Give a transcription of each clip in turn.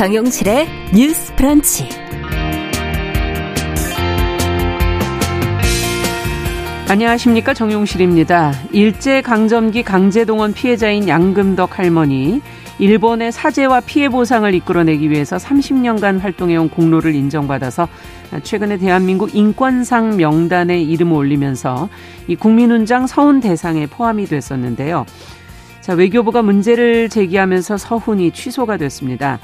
정용실의 뉴스 프런치. 안녕하십니까 정용실입니다. 일제 강점기 강제동원 피해자인 양금덕 할머니 일본의 사죄와 피해 보상을 이끌어내기 위해서 30년간 활동해온 공로를 인정받아서 최근에 대한민국 인권상 명단에 이름을 올리면서 이 국민훈장 서훈 대상에 포함이 됐었는데요. 자, 외교부가 문제를 제기하면서 서훈이 취소가 됐습니다.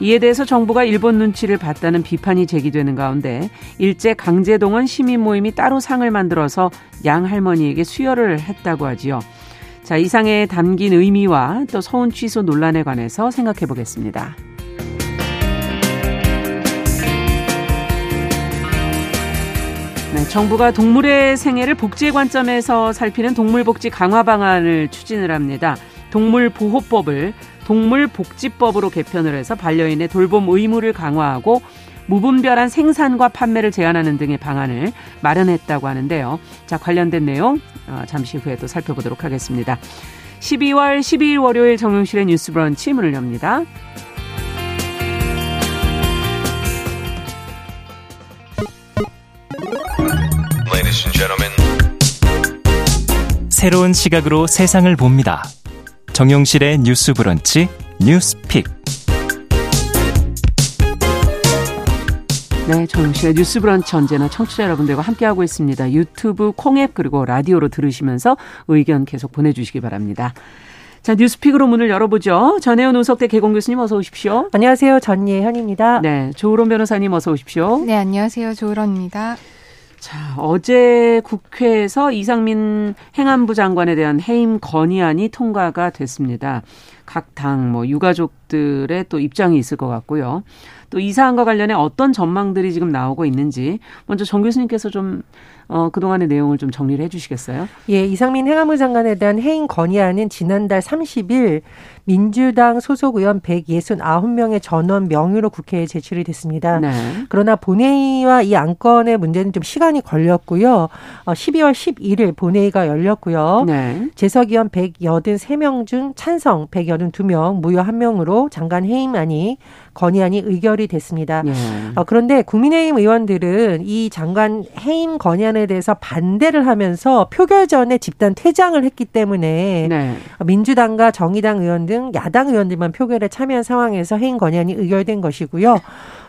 이에 대해서 정부가 일본 눈치를 봤다는 비판이 제기되는 가운데 일제 강제동원 시민 모임이 따로 상을 만들어서 양 할머니에게 수여를 했다고 하지요. 자, 이 상에 담긴 의미와 또 서운 취소 논란에 관해서 생각해 보겠습니다. 네, 정부가 동물의 생애를 복지의 관점에서 살피는 동물복지 강화 방안을 추진을 합니다. 동물보호법을 동물복지법으로 개편을 해서 반려인의 돌봄 의무를 강화하고 무분별한 생산과 판매를 제한하는 등의 방안을 마련했다고 하는데요. 자, 관련된 내용 어, 잠시 후에 또 살펴보도록 하겠습니다. 12월 12일 월요일 정용실의 뉴스 브런치 문을 엽니다. 새로운 시각으로 세상을 봅니다. 정용실의 뉴스 브런치 뉴스픽. 네, 정용실의 뉴스 브런치 언제나 청취자 여러분들과 함께하고 있습니다. 유튜브 콩앱 그리고 라디오로 들으시면서 의견 계속 보내주시기 바랍니다. 자, 뉴스픽으로 문을 열어보죠. 전혜원 우석대 개공 교수님 어서 오십시오. 안녕하세요. 전예현입니다. 네, 조으론 변호사님 어서 오십시오. 네, 안녕하세요. 조으론입니다. 자, 어제 국회에서 이상민 행안부 장관에 대한 해임 건의안이 통과가 됐습니다. 각 당, 뭐, 유가족들의 또 입장이 있을 것 같고요. 또 이 사안과 관련해 어떤 전망들이 지금 나오고 있는지 먼저 정 교수님께서 좀 어, 그동안의 내용을 좀 정리를 해 주시겠어요? 예, 이상민 행안부 장관에 대한 해임 건의안은 지난달 30일 민주당 소속 의원 169명의 전원 명의로 국회에 제출이 됐습니다. 네. 그러나 본회의와 이 안건의 문제는 좀 시간이 걸렸고요. 어, 12월 11일 본회의가 열렸고요. 네. 재석 의원 183명 중 찬성 182명, 무효 1명으로 장관 해임안이 건의안이 의결이 됐습니다. 네. 어, 그런데 국민의힘 의원들은 이 장관 해임 건의안에 대해서 반대를 하면서 표결 전에 집단 퇴장을 했기 때문에 네. 민주당과 정의당 의원 등 야당 의원들만 표결에 참여한 상황에서 해임 건의안이 의결된 것이고요.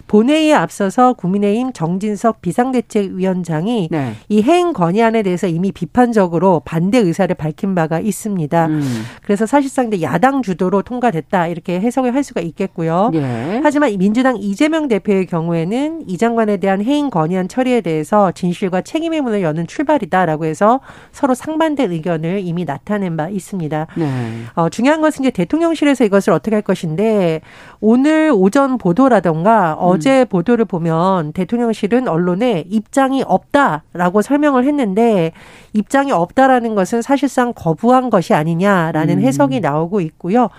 본회의에 앞서서 국민의힘 정진석 비상대책위원장이 네. 이 해임 건의안에 대해서 이미 비판적으로 반대 의사를 밝힌 바가 있습니다. 음. 그래서 사실상 야당 주도로 통과됐다 이렇게 해석을 할 수가 있겠고요. 네. 하지만 민주당 이재명 대표의 경우에는 이 장관에 대한 해임 건의안 처리에 대해서 진실과 책임의 문을 여는 출발이다라고 해서 서로 상반된 의견을 이미 나타낸 바 있습니다. 네. 어, 중요한 것은 이제 대통령실에서 이것을 어떻게 할 것인데 오늘 오전 보도라던가 어 어제 보도를 보면 대통령실은 언론에 입장이 없다라고 설명을 했는데 입장이 없다라는 것은 사실상 거부한 것이 아니냐라는 음. 해석이 나오고 있고요.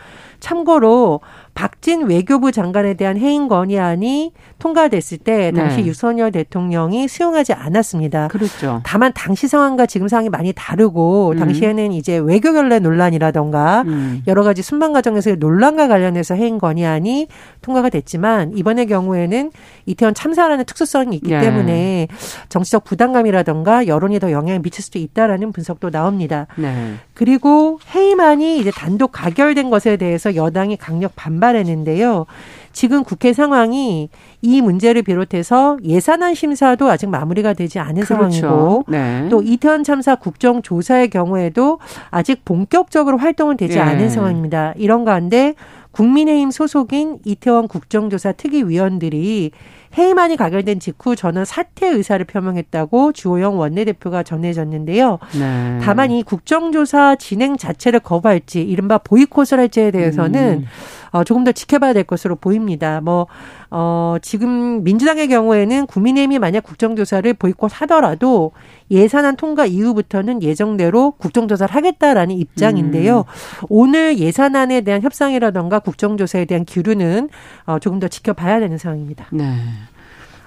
참고로 박진 외교부 장관에 대한 해임 건의안이 통과됐을 때 당시 네. 유선열 대통령이 수용하지 않았습니다. 그렇죠. 다만 당시 상황과 지금 상황이 많이 다르고 음. 당시에는 이제 외교 결례 논란이라던가 음. 여러 가지 순방 과정에서 논란과 관련해서 해임 건의안이 통과가 됐지만 이번의 경우에는 이태원 참사라는 특수성이 있기 네. 때문에 정치적 부담감이라던가 여론이 더 영향을 미칠 수도 있 다라는 분석도 나옵니다. 네. 그리고 해임안이 이제 단독 가결된 것에 대해서 여당이 강력 반발 반발했는데요. 지금 국회 상황이 이 문제를 비롯해서 예산안 심사도 아직 마무리가 되지 않은 그렇죠. 상황이고 네. 또 이태원 참사 국정조사의 경우에도 아직 본격적으로 활동은 되지 네. 않은 상황입니다. 이런 가운데 국민의힘 소속인 이태원 국정조사 특위위원들이 해임안이 가결된 직후 저는 사퇴 의사를 표명했다고 주호영 원내대표가 전해졌는데요. 네. 다만 이 국정조사 진행 자체를 거부할지 이른바 보이콧을 할지에 대해서는 음. 어, 조금 더 지켜봐야 될 것으로 보입니다. 뭐, 어, 지금 민주당의 경우에는 국민의힘이 만약 국정조사를 보이콧 하더라도 예산안 통과 이후부터는 예정대로 국정조사를 하겠다라는 입장인데요. 음. 오늘 예산안에 대한 협상이라던가 국정조사에 대한 기류는 어, 조금 더 지켜봐야 되는 상황입니다. 네.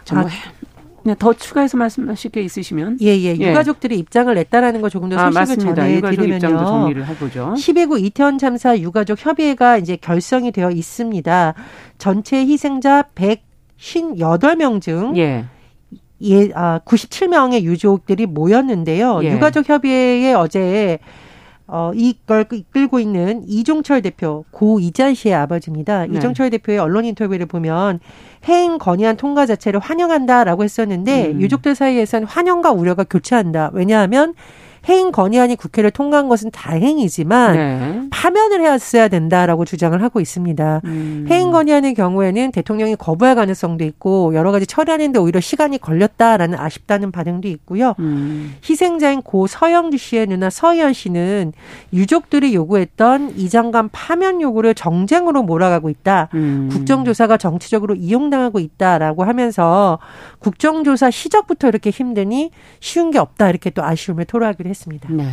정말 그 냥더 추가해서 말씀하실 게 있으시면 예, 예. 예. 유가족들이 입장을 냈다라는 거 조금 더 아, 소식을 아, 전해드리면요. 정리를 해보죠. 12구 이태원 참사 유가족 협의회가 이제 결성이 되어 있습니다. 전체 희생자 158명 중 예. 예, 아, 97명의 유족들이 모였는데요. 예. 유가족 협의회에 어제 어, 이걸 이끌고 있는 이종철 대표, 고 이잔 씨의 아버지입니다. 네. 이종철 대표의 언론 인터뷰를 보면 해임 건의안 통과 자체를 환영한다라고 했었는데 음. 유족들 사이에서는 환영과 우려가 교차한다. 왜냐하면 해임 건의안이 국회를 통과한 것은 다행이지만 네. 파면을 해왔어야 된다라고 주장을 하고 있습니다. 음. 해임 건의안의 경우에는 대통령이 거부할 가능성도 있고 여러 가지 처리하는데 오히려 시간이 걸렸다라는 아쉽다는 반응도 있고요. 음. 희생자인 고 서영주 씨의 누나 서희연 씨는 유족들이 요구했던 이 장관 파면 요구를 정쟁으로 몰아가고 있다. 음. 국정조사가 정치적으로 이용당하고 있다라고 하면서 국정조사 시작부터 이렇게 힘드니 쉬운 게 없다 이렇게 또 아쉬움을 토로하기도 했습니다. 네.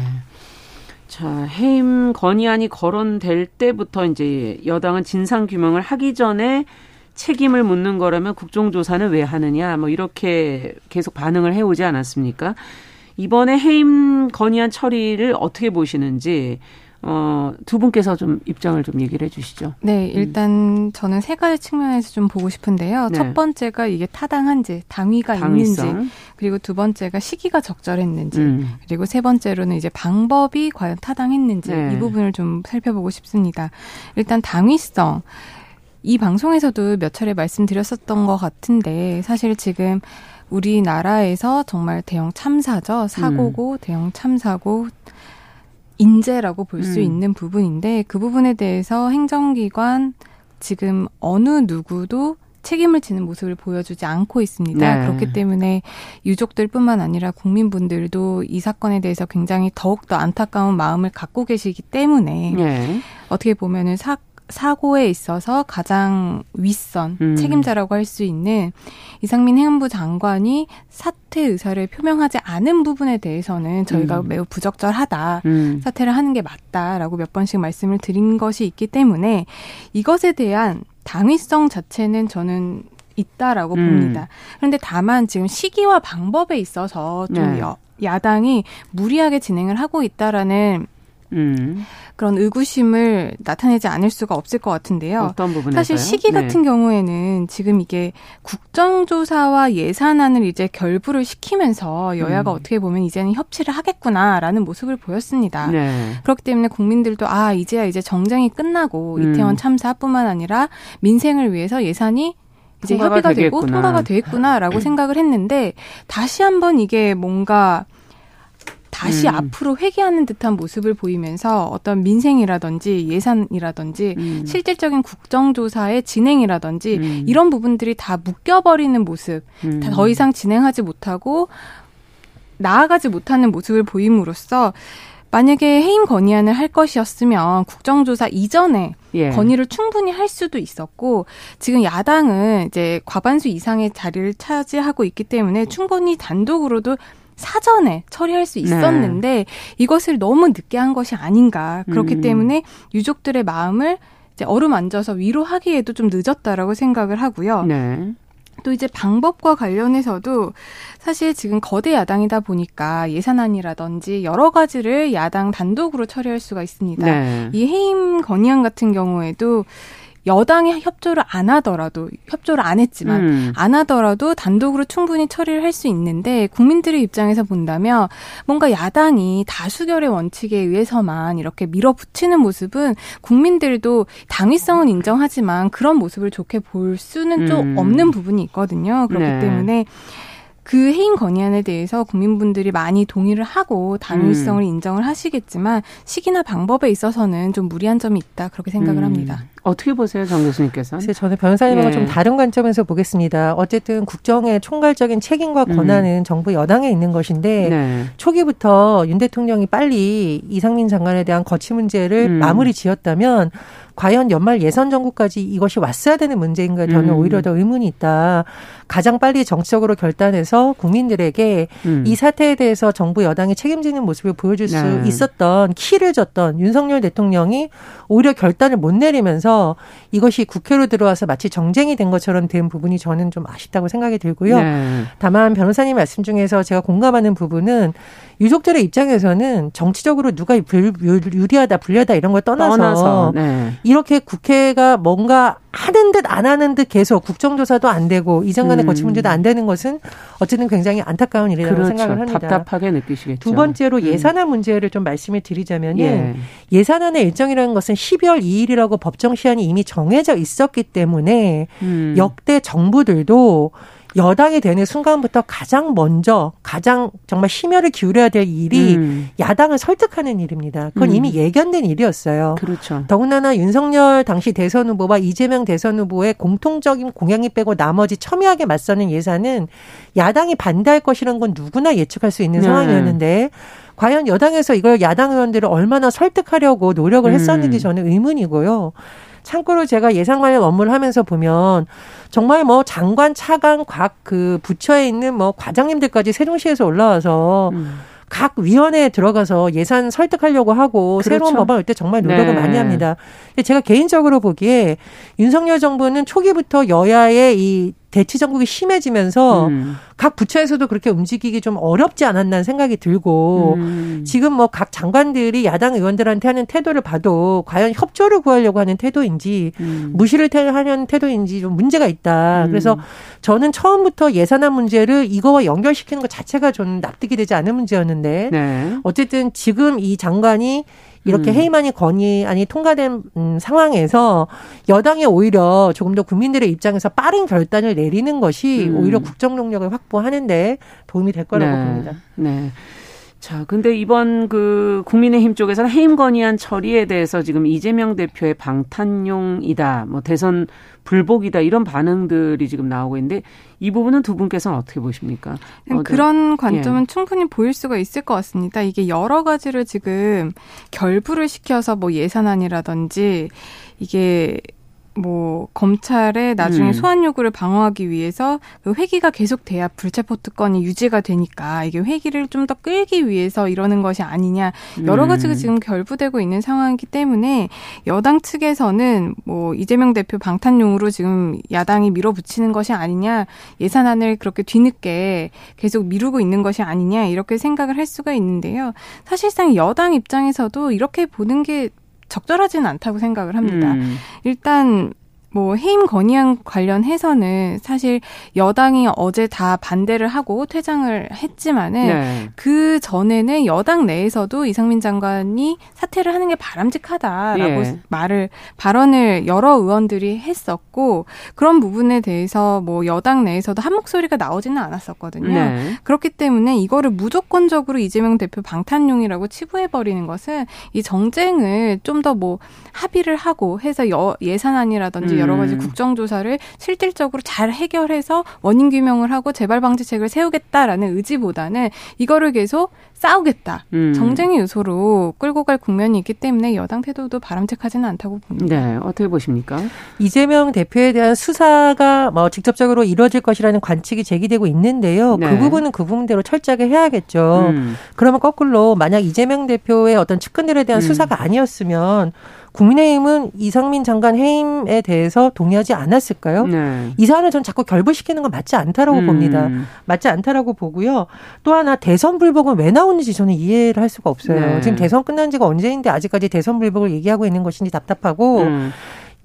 자, 해임 건의안이 거론될 때부터 이제 여당은 진상 규명을 하기 전에 책임을 묻는 거라면 국정조사는 왜 하느냐, 뭐 이렇게 계속 반응을 해오지 않았습니까? 이번에 해임 건의안 처리를 어떻게 보시는지 어, 두 분께서 좀 입장을 좀 얘기를 해 주시죠. 네, 음. 일단 음. 저는 세 가지 측면에서 좀 보고 싶은데요. 네. 첫 번째가 이게 타당한지, 당위가 당위성. 있는지, 그리고 두 번째가 시기가 적절했는지, 음. 그리고 세 번째로는 이제 방법이 과연 타당했는지 네. 이 부분을 좀 살펴보고 싶습니다. 일단 당위성. 이 방송에서도 몇 차례 말씀드렸었던 것 같은데 사실 지금 우리나라에서 정말 대형 참사죠. 사고고 음. 대형 참사고 인재라고 볼수 음. 있는 부분인데 그 부분에 대해서 행정기관 지금 어느 누구도 책임을 지는 모습을 보여주지 않고 있습니다. 네. 그렇기 때문에 유족들뿐만 아니라 국민분들도 이 사건에 대해서 굉장히 더욱더 안타까운 마음을 갖고 계시기 때문에 네. 어떻게 보면은 사, 사고에 있어서 가장 윗선 음. 책임자라고 할 수 있는 이상민 행안부 장관이 사퇴 의사를 표명하지 않은 부분에 대해서는 저희가 음. 매우 부적절하다. 음. 사퇴를 하는 게 맞다라고 몇 번씩 말씀을 드린 것이 있기 때문에 이것에 대한 당위성 자체는 저는 있다라고 음. 봅니다. 그런데 다만 지금 시기와 방법에 있어서 좀 네. 여, 야당이 무리하게 진행을 하고 있다라는 음. 그런 의구심을 나타내지 않을 수가 없을 것 같은데요. 어떤 부분에서요? 사실 시기 네. 같은 경우에는 지금 이게 국정조사와 예산안을 이제 결부를 시키면서 여야가 음. 어떻게 보면 이제는 협치를 하겠구나라는 모습을 보였습니다. 네. 그렇기 때문에 국민들도 아 이제야 이제 정쟁이 끝나고 음. 이태원 참사뿐만 아니라 민생을 위해서 예산이 이제 협의가 되겠구나. 되고 통과가 되겠구나라고 생각을 했는데 다시 한번 이게 뭔가 다시 음. 앞으로 회귀하는 듯한 모습을 보이면서 어떤 민생이라든지 예산이라든지 음. 실질적인 국정조사의 진행이라든지 음. 이런 부분들이 다 묶여버리는 모습, 음. 더 이상 진행하지 못하고 나아가지 못하는 모습을 보임으로써 만약에 해임 건의안을 할 것이었으면 국정조사 이전에 예. 건의를 충분히 할 수도 있었고 지금 야당은 이제 과반수 이상의 자리를 차지하고 있기 때문에 충분히 단독으로도 사전에 처리할 수 네. 있었는데 네. 이것을 너무 늦게 한 것이 아닌가. 그렇기 음. 때문에 유족들의 마음을 이제 어루만져서 위로하기에도 좀 늦었다라고 생각을 하고요. 네. 또 이제 방법과 관련해서도 사실 지금 거대 야당이다 보니까 예산안이라든지 여러 가지를 야당 단독으로 처리할 수가 있습니다. 네. 이 해임 건의안 같은 경우에도 여당이 협조를 안 하더라도 협조를 안 했지만 음. 안 하더라도 단독으로 충분히 처리를 할 수 있는데 국민들의 입장에서 본다면 뭔가 야당이 다수결의 원칙에 의해서만 이렇게 밀어붙이는 모습은 국민들도 당위성은 인정하지만 그런 모습을 좋게 볼 수는 좀 음. 없는 부분이 있거든요. 그렇기 네. 때문에 그 해임 건의안에 대해서 국민분들이 많이 동의를 하고 당위성을 음. 인정을 하시겠지만 시기나 방법에 있어서는 좀 무리한 점이 있다 그렇게 생각을 음. 합니다. 어떻게 보세요, 정 교수님께서? 는 저는 변호사님과 예. 좀 다른 관점에서 보겠습니다. 어쨌든 국정의 총괄적인 책임과 음. 권한은 음. 정부 여당에 있는 것인데 네. 초기부터 윤 대통령이 빨리 이상민 장관에 대한 거취 문제를 음. 마무리 지었다면 과연 연말 예선 정국까지 이것이 왔어야 되는 문제인가 저는 음. 오히려 더 의문이 있다. 가장 빨리 정치적으로 결단해서 국민들에게 음. 이 사태에 대해서 정부 여당이 책임지는 모습을 보여줄 수 네. 있었던 키를 줬던 윤석열 대통령이 오히려 결단을 못 내리면서 이것이 국회로 들어와서 마치 정쟁이 된 것처럼 된 부분이 저는 좀 아쉽다고 생각이 들고요. 네. 다만 변호사님 말씀 중에서 제가 공감하는 부분은 유족들의 입장에서는 정치적으로 누가 유리하다 불리하다 이런 걸 떠나서, 떠나서 네. 이렇게 국회가 뭔가 하는 듯 안 하는 듯 계속 국정조사도 안 되고 이전간의 음. 거치 문제도 안 되는 것은 어쨌든 굉장히 안타까운 일이라고 그렇죠. 생각을 합니다. 답답하게 느끼시겠죠. 두 번째로 음. 예산안 문제를 좀 말씀을 드리자면은 예. 산안의 일정이라는 것은 12월 2일이라고 법정 시한이 이미 정해져 있었기 때문에 음. 역대 정부들도 여당이 되는 순간부터 가장 먼저 가장 정말 심혈을 기울여야 될 일이 음. 야당을 설득하는 일입니다. 그건 음. 이미 예견된 일이었어요. 그렇죠. 더군다나 윤석열 당시 대선 후보와 이재명 대선 후보의 공통적인 공약이 빼고 나머지 첨예하게 맞서는 예산은 야당이 반대할 것이라는 건 누구나 예측할 수 있는 네. 상황이었는데 과연 여당에서 이걸 야당 의원들을 얼마나 설득하려고 노력을 음. 했었는지 저는 의문이고요. 참고로 제가 예산 관련 업무를 하면서 보면 정말 뭐 장관, 차관, 각 그 부처에 있는 뭐 과장님들까지 세종시에서 올라와서 음. 각 위원회에 들어가서 예산 설득하려고 하고 그렇죠. 새로운 법안 올때 정말 노력을 네. 많이 합니다. 제가 개인적으로 보기에 윤석열 정부는 초기부터 여야의 이 대치 전국이 심해지면서 음. 각 부처에서도 그렇게 움직이기 좀 어렵지 않았나 생각이 들고 음. 지금 뭐 각 장관들이 야당 의원들한테 하는 태도를 봐도 과연 협조를 구하려고 하는 태도인지 음. 무시를 하려는 태도인지 좀 문제가 있다. 음. 그래서 저는 처음부터 예산안 문제를 이거와 연결시키는 것 자체가 저는 납득이 되지 않은 문제였는데 네. 어쨌든 지금 이 장관이 이렇게 음. 해임안이 건의안이 통과된 음, 상황에서 여당이 오히려 조금 더 국민들의 입장에서 빠른 결단을 내리는 것이 음. 오히려 국정 동력을 확보하는데 도움이 될 거라고 네. 봅니다. 네. 자, 근데 이번 그 국민의힘 쪽에서는 해임 건의안 처리에 대해서 지금 이재명 대표의 방탄용이다, 뭐 대선 불복이다 이런 반응들이 지금 나오고 있는데 이 부분은 두 분께서는 어떻게 보십니까? 그런 관점은 예. 충분히 보일 수가 있을 것 같습니다. 이게 여러 가지를 지금 결부를 시켜서 뭐 예산안이라든지 이게 뭐 검찰에 나중에 음. 소환 요구를 방어하기 위해서 그 회기가 계속돼야 불체포 특권이 유지가 되니까 이게 회기를 좀 더 끌기 위해서 이러는 것이 아니냐 여러 음. 가지가 지금 결부되고 있는 상황이기 때문에 여당 측에서는 뭐 이재명 대표 방탄용으로 지금 야당이 밀어붙이는 것이 아니냐 예산안을 그렇게 뒤늦게 계속 미루고 있는 것이 아니냐 이렇게 생각을 할 수가 있는데요. 사실상 여당 입장에서도 이렇게 보는 게 적절하지는 않다고 생각을 합니다. 음. 일단 뭐 해임 건의안 관련해서는 사실 여당이 어제 다 반대를 하고 퇴장을 했지만은 네. 그 전에는 여당 내에서도 이상민 장관이 사퇴를 하는 게 바람직하다라고 예. 말을 발언을 여러 의원들이 했었고 그런 부분에 대해서 뭐 여당 내에서도 한 목소리가 나오지는 않았었거든요. 네. 그렇기 때문에 이거를 무조건적으로 이재명 대표 방탄용이라고 치부해 버리는 것은 이 정쟁을 좀 더 뭐 합의를 하고 해서 여, 예산안이라든지 여러 가지 음. 국정조사를 실질적으로 잘 해결해서 원인 규명을 하고 재발 방지책을 세우겠다라는 의지보다는 이거를 계속 싸우겠다. 음. 정쟁의 요소로 끌고 갈 국면이 있기 때문에 여당 태도도 바람직하지는 않다고 봅니다. 네, 어떻게 보십니까? 이재명 대표에 대한 수사가 뭐 직접적으로 이루어질 것이라는 관측이 제기되고 있는데요. 그 네. 그 부분은 그 부분대로 철저하게 해야겠죠. 음. 그러면 거꾸로 만약 이재명 대표의 어떤 측근들에 대한 음. 수사가 아니었으면 국민의힘은 이상민 장관 해임에 대해서 동의하지 않았을까요? 네. 이 사안을 전 자꾸 결부시키는 건 맞지 않다라고 음. 봅니다. 맞지 않다라고 보고요. 또 하나 대선 불복은 왜 나오는지 저는 이해를 할 수가 없어요. 네. 지금 대선 끝난 지가 언제인데 아직까지 대선 불복을 얘기하고 있는 것인지 답답하고 음.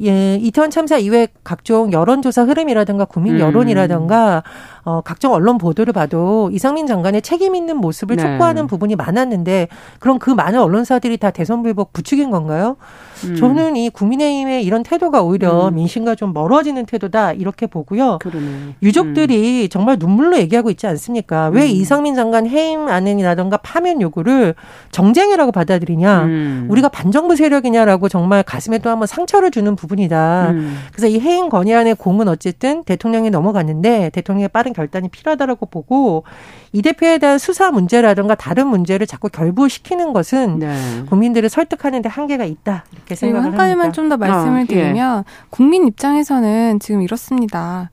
예, 이태원 참사 이후에 각종 여론조사 흐름이라든가 국민 음. 여론이라든가 음. 어, 각종 언론 보도를 봐도 이상민 장관의 책임 있는 모습을 네. 촉구하는 부분이 많았는데 그럼 그 많은 언론사들이 다 대선 불복 부추긴 건가요? 음. 저는 이 국민의힘의 이런 태도가 오히려 음. 민심과 좀 멀어지는 태도다 이렇게 보고요. 그러네. 유족들이 음. 정말 눈물로 얘기하고 있지 않습니까? 왜 음. 이상민 장관 해임 안은이라든가 파면 요구를 정쟁이라고 받아들이냐? 음. 우리가 반정부 세력이냐라고 정말 가슴에 또 한번 상처를 주는 부분이다. 그래서 이 해임 건의안의 공은 어쨌든 대통령이 넘어갔는데 대통령의 빠른 합리적인 결단이 필요하다라고 보고 이 대표에 대한 수사 문제라든가 다른 문제를 자꾸 결부시키는 것은 네. 국민들을 설득하는데 한계가 있다 이렇게 생각을 한 가지만 좀 더 말씀을 어, 예. 드리면 예. 국민 입장에서는 지금 이렇습니다.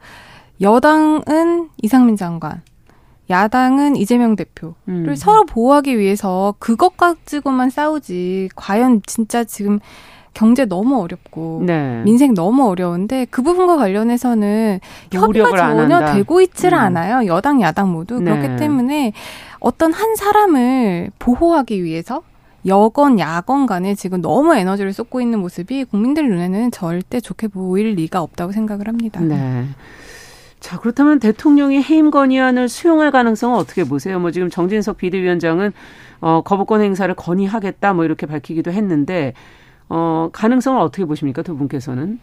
여당은 이상민 장관, 야당은 이재명 대표를 음. 서로 보호하기 위해서 그것 가지고만 싸우지 과연 진짜 지금 경제 너무 어렵고 네. 민생 너무 어려운데 그 부분과 관련해서는 협의가 전혀 되고 있지를 음. 않아요. 여당 야당 모두 네. 그렇기 때문에 어떤 한 사람을 보호하기 위해서 여건 야건 간에 지금 너무 에너지를 쏟고 있는 모습이 국민들 눈에는 절대 좋게 보일 리가 없다고 생각을 합니다. 네. 자, 그렇다면 대통령이 해임 건의안을 수용할 가능성은 어떻게 보세요? 뭐 지금 정진석 비대위원장은 어, 거부권 행사를 건의하겠다 뭐 이렇게 밝히기도 했는데 어, 가능성을 어떻게 보십니까? 두 분께서는?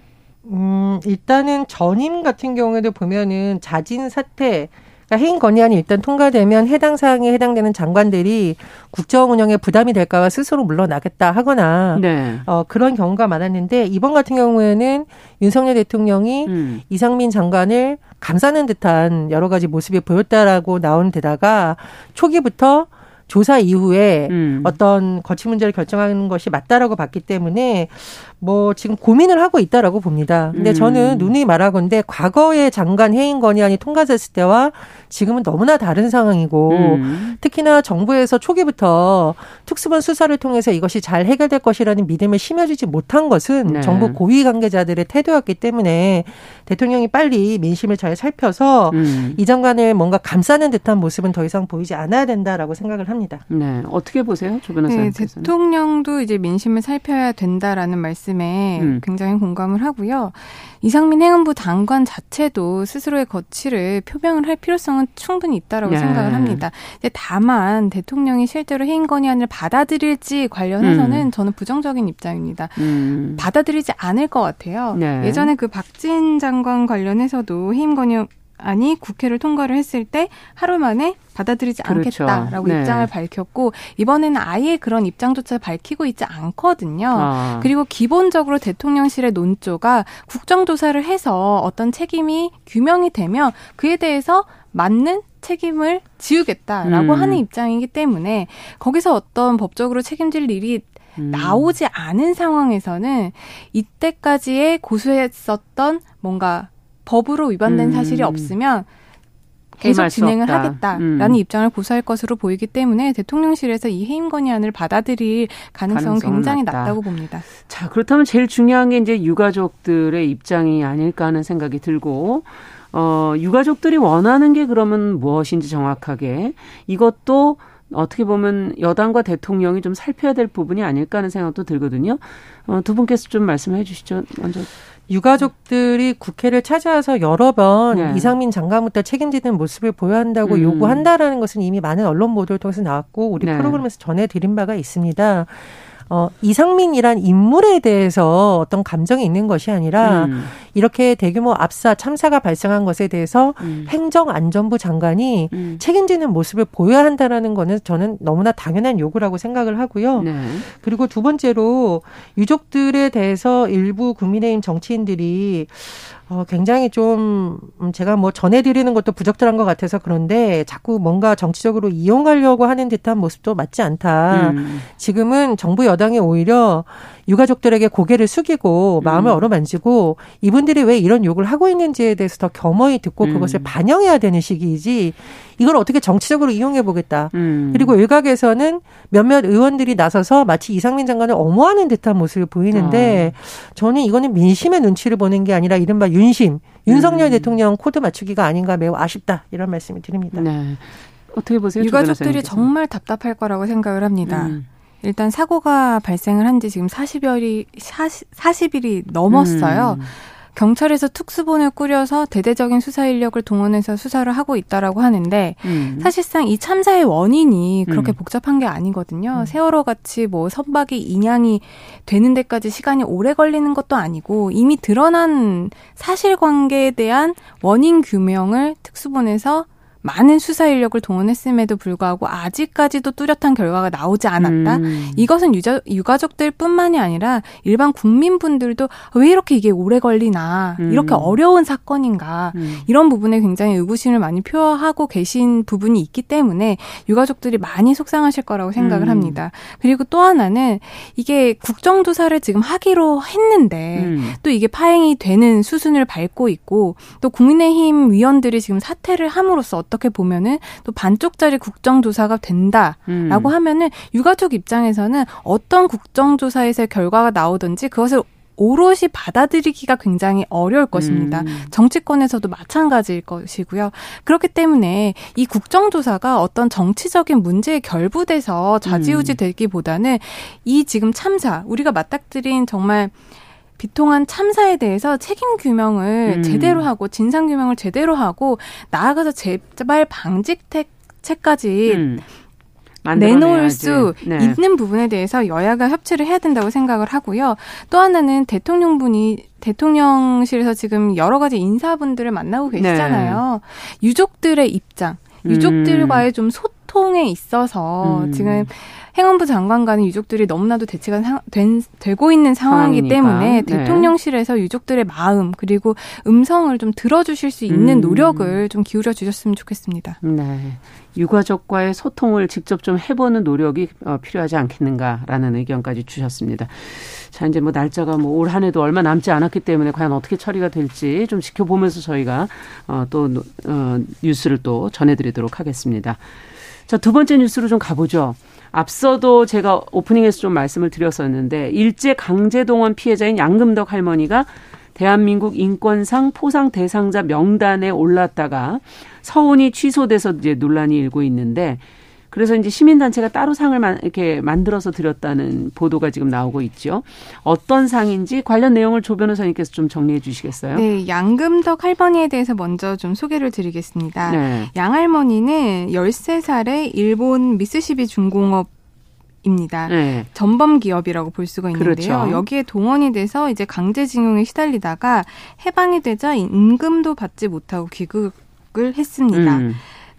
음, 일단은 전임 같은 경우에도 보면은 자진 사퇴 그러니까 해임 건의안이 일단 통과되면 해당 사항에 해당되는 장관들이 국정 운영에 부담이 될까봐 스스로 물러나겠다 하거나 네. 어, 그런 경우가 많았는데 이번 같은 경우에는 윤석열 대통령이 음. 이상민 장관을 감싸는 듯한 여러 가지 모습이 보였다라고 나온 데다가 초기부터 조사 이후에 음. 어떤 거치 문제를 결정하는 것이 맞다라고 봤기 때문에 뭐 지금 고민을 하고 있다라고 봅니다. 근데 음. 저는 눈이 말하건데 과거의 장관 해임 건의안이 통과됐을 때와 지금은 너무나 다른 상황이고 음. 특히나 정부에서 초기부터 특수본 수사를 통해서 이것이 잘 해결될 것이라는 믿음을 심어주지 못한 것은 네. 정부 고위 관계자들의 태도였기 때문에 대통령이 빨리 민심을 잘 살펴서 음. 이 장관을 뭔가 감싸는 듯한 모습은 더 이상 보이지 않아야 된다라고 생각을 합니다. 네, 어떻게 보세요, 조 변호사님? 네, 대통령도 이제 민심을 살펴야 된다라는 말씀. 말씀에 음. 굉장히 공감을 하고요. 이상민 행안부 장관 자체도 스스로의 거취를 표명을 할 필요성은 충분히 있다라고 네. 생각을 합니다. 다만 대통령이 실제로 해임 건의안을 받아들일지 관련해서는 음. 저는 부정적인 입장입니다. 음. 받아들이지 않을 것 같아요. 네. 예전에 그 박진 장관 관련해서도 해임 건의 아니 국회를 통과를 했을 때 하루 만에 받아들이지 그렇죠. 않겠다라고 네. 입장을 밝혔고 이번에는 아예 그런 입장조차 밝히고 있지 않거든요. 아. 그리고 기본적으로 대통령실의 논조가 국정조사를 해서 어떤 책임이 규명이 되면 그에 대해서 맞는 책임을 지우겠다라고 음. 하는 입장이기 때문에 거기서 어떤 법적으로 책임질 일이 음. 나오지 않은 상황에서는 이때까지의 고수했었던 뭔가 법으로 위반된 음. 사실이 없으면 계속 진행을 하겠다라는 음. 입장을 고수할 것으로 보이기 때문에 대통령실에서 이 해임 건의안을 받아들일 가능성은 굉장히 낮다. 낮다고 봅니다. 자, 그렇다면 제일 중요한 게 이제 유가족들의 입장이 아닐까 하는 생각이 들고 어, 유가족들이 원하는 게 그러면 무엇인지 정확하게 이것도 어떻게 보면 여당과 대통령이 좀 살펴야 될 부분이 아닐까 하는 생각도 들거든요. 어, 두 분께서 좀 말씀해 주시죠. 먼저. 유가족들이 국회를 찾아와서 여러 번 네. 이상민 장관부터 책임지는 모습을 보여야 한다고 음. 요구한다라는 것은 이미 많은 언론 보도를 통해서 나왔고 우리 네. 프로그램에서 전해드린 바가 있습니다. 어, 이상민이란 인물에 대해서 어떤 감정이 있는 것이 아니라 음. 이렇게 대규모 압사 참사가 발생한 것에 대해서 음. 행정안전부 장관이 음. 책임지는 모습을 보여야 한다라는 거는 저는 너무나 당연한 요구라고 생각을 하고요. 네. 그리고 두 번째로 유족들에 대해서 일부 국민의힘 정치인들이 어, 굉장히 좀, 음, 제가 뭐 전해드리는 것도 부적절한 것 같아서 그런데 자꾸 뭔가 정치적으로 이용하려고 하는 듯한 모습도 맞지 않다. 음. 지금은 정부 여당이 오히려 유가족들에게 고개를 숙이고 마음을 음. 어루만지고 이분들이 왜 이런 욕을 하고 있는지에 대해서 더 겸허히 듣고 음. 그것을 반영해야 되는 시기이지 이걸 어떻게 정치적으로 이용해 보겠다. 음. 그리고 일각에서는 몇몇 의원들이 나서서 마치 이상민 장관을 엄호하는 듯한 모습을 보이는데 어. 저는 이거는 민심의 눈치를 보는 게 아니라 이른바 윤심, 윤석열 음. 대통령 코드 맞추기가 아닌가 매우 아쉽다 이런 말씀을 드립니다. 네. 어떻게 보세요? 유가족들이 정말 답답할 거라고 생각을 합니다. 음. 일단 사고가 발생을 한 지 지금 40여일이 40일이 넘었어요. 음. 경찰에서 특수본을 꾸려서 대대적인 수사 인력을 동원해서 수사를 하고 있다라고 하는데 음. 사실상 이 참사의 원인이 그렇게 음. 복잡한 게 아니거든요. 음. 세월호 같이 뭐 선박이 인양이 되는 데까지 시간이 오래 걸리는 것도 아니고 이미 드러난 사실관계에 대한 원인 규명을 특수본에서 많은 수사 인력을 동원했음에도 불구하고 아직까지도 뚜렷한 결과가 나오지 않았다. 음. 이것은 유자, 유가족들뿐만이 아니라 일반 국민분들도 왜 이렇게 이게 오래 걸리나 음. 이렇게 어려운 사건인가 음. 이런 부분에 굉장히 의구심을 많이 표하고 계신 부분이 있기 때문에 유가족들이 많이 속상하실 거라고 생각을 음. 합니다. 그리고 또 하나는 이게 국정조사를 지금 하기로 했는데 음. 또 이게 파행이 되는 수순을 밟고 있고 또 국민의힘 위원들이 지금 사퇴를 함으로써 어떻게 보면은 또 반쪽짜리 국정조사가 된다라고 음. 하면은 유가족 입장에서는 어떤 국정조사에서 결과가 나오든지 그것을 오롯이 받아들이기가 굉장히 어려울 것입니다. 음. 정치권에서도 마찬가지일 것이고요. 그렇기 때문에 이 국정조사가 어떤 정치적인 문제에 결부돼서 좌지우지 음. 되기보다는 이 지금 참사, 우리가 맞닥뜨린 정말 비통한 참사에 대해서 책임 규명을 음. 제대로 하고 진상 규명을 제대로 하고 나아가서 재발 방지책까지 음. 내놓을 수 네. 있는 부분에 대해서 여야가 협치를 해야 된다고 생각을 하고요. 또 하나는 대통령분이 대통령실에서 지금 여러 가지 인사분들을 만나고 계시잖아요. 네. 유족들의 입장, 유족들과의 음. 좀 소통에 있어서 음. 지금 행안부 장관과는 유족들이 너무나도 대치가 상, 된, 되고 있는 상황이기 상황이니까. 때문에 네. 대통령실에서 유족들의 마음 그리고 음성을 좀 들어주실 수 있는 음. 노력을 좀 기울여 주셨으면 좋겠습니다. 네. 유가족과의 소통을 직접 좀 해보는 노력이 어, 필요하지 않겠는가라는 의견까지 주셨습니다. 자, 이제 뭐 날짜가 뭐 올 한 해도 얼마 남지 않았기 때문에 과연 어떻게 처리가 될지 좀 지켜보면서 저희가 어, 또 어, 뉴스를 또 전해드리도록 하겠습니다. 자, 두 번째 뉴스로 좀 가보죠. 앞서도 제가 오프닝에서 좀 말씀을 드렸었는데 일제 강제동원 피해자인 양금덕 할머니가 대한민국 인권상 포상 대상자 명단에 올랐다가 서운이 취소돼서 이제 논란이 일고 있는데 그래서 이제 시민단체가 따로 상을 이렇게 만들어서 드렸다는 보도가 지금 나오고 있죠. 어떤 상인지 관련 내용을 조 변호사님께서 좀 정리해 주시겠어요? 네, 양금덕 할머니에 대해서 먼저 좀 소개를 드리겠습니다. 네. 양 할머니는 13살에 일본 미쓰시비 중공업 입니다. 네. 전범 기업이라고 볼 수가 있는데요. 그렇죠. 여기에 동원이 돼서 이제 강제징용에 시달리다가 해방이 되자 임금도 받지 못하고 귀국을 했습니다. 음.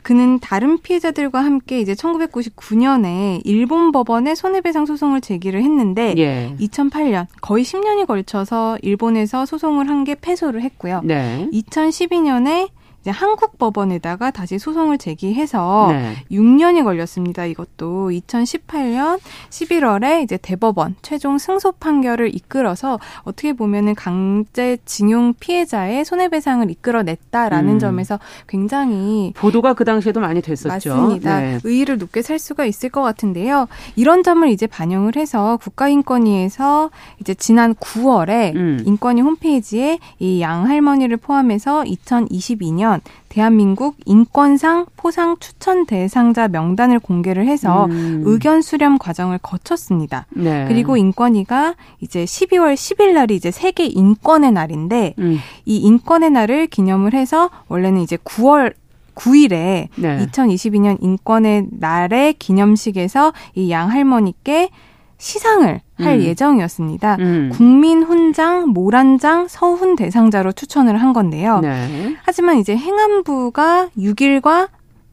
그는 다른 피해자들과 함께 이제 1999년에 일본 법원에 손해배상 소송을 제기를 했는데 예. 2008년 거의 10년이 걸쳐서 일본에서 소송을 한 게 패소를 했고요. 네. 2012년에 이제 한국 법원에다가 다시 소송을 제기해서 네. 6년이 걸렸습니다. 이것도 2018년 11월에 이제 대법원 최종 승소 판결을 이끌어서 어떻게 보면은 강제징용 피해자의 손해배상을 이끌어냈다라는 음. 점에서 굉장히 보도가 그 당시에도 많이 됐었죠. 맞습니다. 네. 의의를 높게 살 수가 있을 것 같은데요. 이런 점을 이제 반영을 해서 국가인권위에서 이제 지난 9월에 음. 인권위 홈페이지에 이 양 할머니를 포함해서 2022년 대한민국 인권상 포상 추천 대상자 명단을 공개를 해서 음. 의견 수렴 과정을 거쳤습니다. 네. 그리고 인권위가 이제 12월 10일 날이 이제 세계 인권의 날인데 음. 이 인권의 날을 기념을 해서 원래는 이제 9월 9일에 네. 2022년 인권의 날의 기념식에서 이 양 할머니께 시상을 할 음. 예정이었습니다. 음. 국민 훈장, 모란장, 서훈 대상자로 추천을 한 건데요. 네. 하지만 이제 행안부가 6일과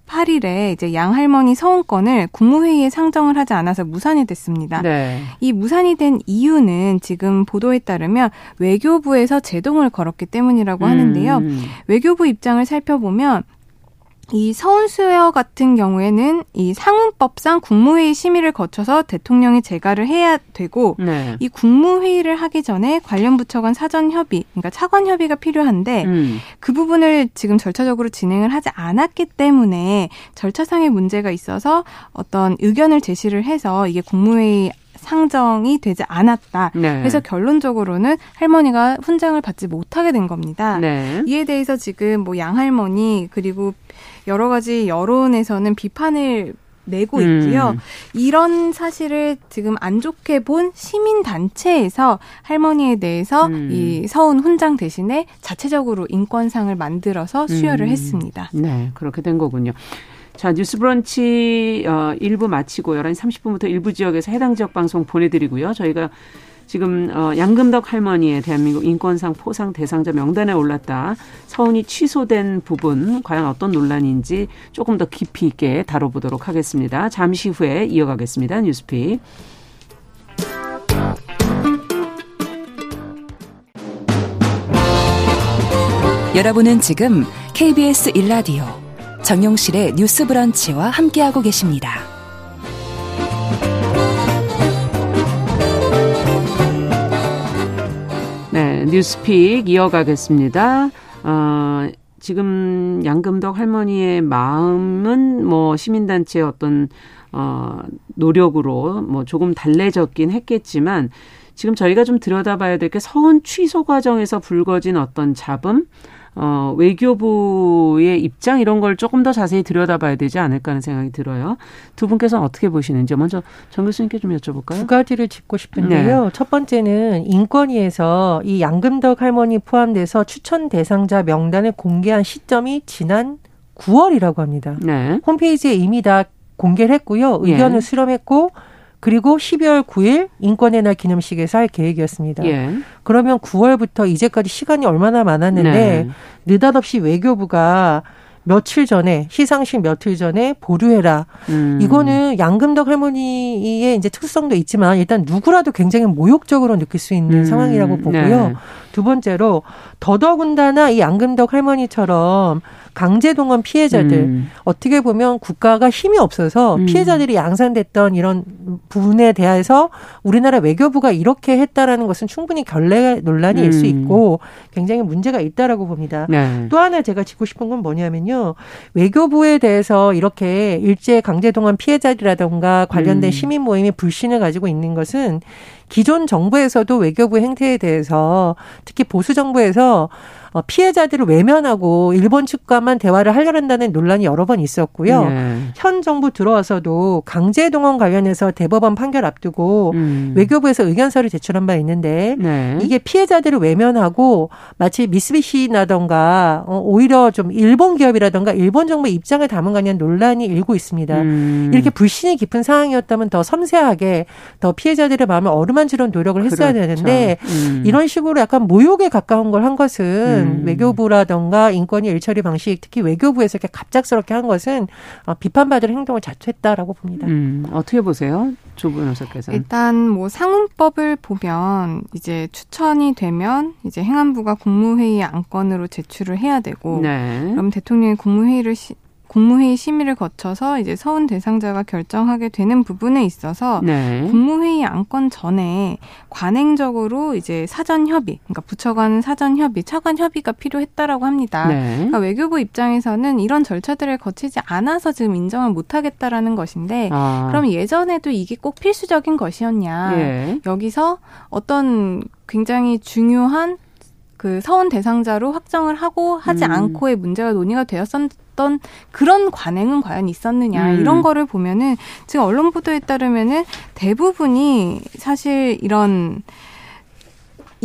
8일에 이제 양 할머니 서원권을 국무회의에 상정을 하지 않아서 무산이 됐습니다. 네. 이 무산이 된 이유는 지금 보도에 따르면 외교부에서 제동을 걸었기 때문이라고 하는데요. 음. 외교부 입장을 살펴보면 이 서운수여 같은 경우에는 이 상훈법상 국무회의 심의를 거쳐서 대통령이 재가를 해야 되고 네. 이 국무회의를 하기 전에 관련 부처 간 사전 협의, 그러니까 차관 협의가 필요한데 음. 그 부분을 지금 절차적으로 진행을 하지 않았기 때문에 절차상의 문제가 있어서 어떤 의견을 제시를 해서 이게 국무회의 상정이 되지 않았다. 네. 그래서 결론적으로는 할머니가 훈장을 받지 못하게 된 겁니다. 네. 이에 대해서 지금 뭐 양할머니 그리고 여러 가지 여론에서는 비판을 내고 있고요. 음. 이런 사실을 지금 안 좋게 본 시민 단체에서 할머니에 대해서 음. 이 서운 훈장 대신에 자체적으로 인권상을 만들어서 수여를 음. 했습니다. 네, 그렇게 된 거군요. 자, 뉴스 브런치 어 1부 마치고 11시 30분부터 일부 지역에서 해당 지역 방송 보내 드리고요. 저희가 지금 어, 양금덕 할머니의 대한민국 인권상 포상 대상자 명단에 올랐다. 서운이 취소된 부분 과연 어떤 논란인지 조금 더 깊이 있게 다뤄보도록 하겠습니다. 잠시 후에 이어가겠습니다. 뉴스픽. 여러분은 지금 KBS 일라디오 정용실의 뉴스 브런치와 함께하고 계십니다. 뉴스픽 이어가겠습니다. 어, 지금 양금덕 할머니의 마음은 뭐 시민단체의 어떤 어, 노력으로 뭐 조금 달래졌긴 했겠지만 지금 저희가 좀 들여다봐야 될 게 서운 취소 과정에서 불거진 어떤 잡음, 어, 외교부의 입장 이런 걸 조금 더 자세히 들여다봐야 되지 않을까 하는 생각이 들어요. 두 분께서는 어떻게 보시는지 먼저 정 교수님께 좀 여쭤볼까요? 두 가지를 짚고 싶은데요. 네. 첫 번째는 인권위에서 이 양금덕 할머니 포함돼서 추천 대상자 명단을 공개한 시점이 지난 9월이라고 합니다. 네. 홈페이지에 이미 다 공개를 했고요. 의견을 예. 수렴했고 그리고 12월 9일 인권의 날 기념식에서 할 계획이었습니다. 예. 그러면 9월부터 이제까지 시간이 얼마나 많았는데 네. 느닷없이 외교부가 며칠 전에 시상식 며칠 전에 보류해라. 음. 이거는 양금덕 할머니의 이제 특성도 있지만 일단 누구라도 굉장히 모욕적으로 느낄 수 있는 음. 상황이라고 보고요. 네. 두 번째로 더더군다나 이 양금덕 할머니처럼 강제 동원 피해자들 음. 어떻게 보면 국가가 힘이 없어서 음. 피해자들이 양산됐던 이런 부분에 대해서 우리나라 외교부가 이렇게 했다라는 것은 충분히 결례 논란이 일수 음. 있고 굉장히 문제가 있다라고 봅니다. 네. 또 하나 제가 짚고 싶은 건 뭐냐면요. 외교부에 대해서 이렇게 일제 강제동원 피해자들이라던가 관련된 음. 시민 모임이 불신을 가지고 있는 것은 기존 정부에서도 외교부 행태에 대해서 특히 보수 정부에서 어, 피해자들을 외면하고 일본 측과만 대화를 하려 한다는 논란이 여러 번 있었고요. 네. 현 정부 들어와서도 강제 동원 관련해서 대법원 판결 앞두고 음. 외교부에서 의견서를 제출한 바 있는데 네. 이게 피해자들을 외면하고 마치 미쓰비시나던가 어, 오히려 좀 일본 기업이라던가 일본 정부 입장을 담은 거냐는 논란이 일고 있습니다. 음. 이렇게 불신이 깊은 상황이었다면 더 섬세하게 더 피해자들의 마음을 어 루만지는 노력을 했어야 그렇죠. 되는데 음. 이런 식으로 약간 모욕에 가까운 걸 한 것은 음. 외교부라던가 인권위 일처리 방식 특히 외교부에서 이렇게 갑작스럽게 한 것은 어, 비판받을 행동을 자초했다라고 봅니다. 음, 어떻게 보세요? 조 변호사께서. 일단 뭐 상훈법을 보면 이제 추천이 되면 이제 행안부가 국무회의 안건으로 제출을 해야 되고 네. 그럼 대통령이 국무회의를 시, 국무회의 심의를 거쳐서 이제 서운 대상자가 결정하게 되는 부분에 있어서 네. 국무회의 안건 전에 관행적으로 이제 사전 협의, 그러니까 부처 간 사전 협의, 차관 협의가 필요했다라고 합니다. 네. 그러니까 외교부 입장에서는 이런 절차들을 거치지 않아서 지금 인정을 못하겠다라는 것인데, 아. 그럼 예전에도 이게 꼭 필수적인 것이었냐? 예. 여기서 어떤 굉장히 중요한 그 서원 대상자로 확정을 하고 하지 음. 않고의 문제가 논의가 되었었 어떤 그런 관행은 과연 있었느냐 음. 이런 거를 보면은 지금 언론 보도에 따르면은 대부분이 사실 이런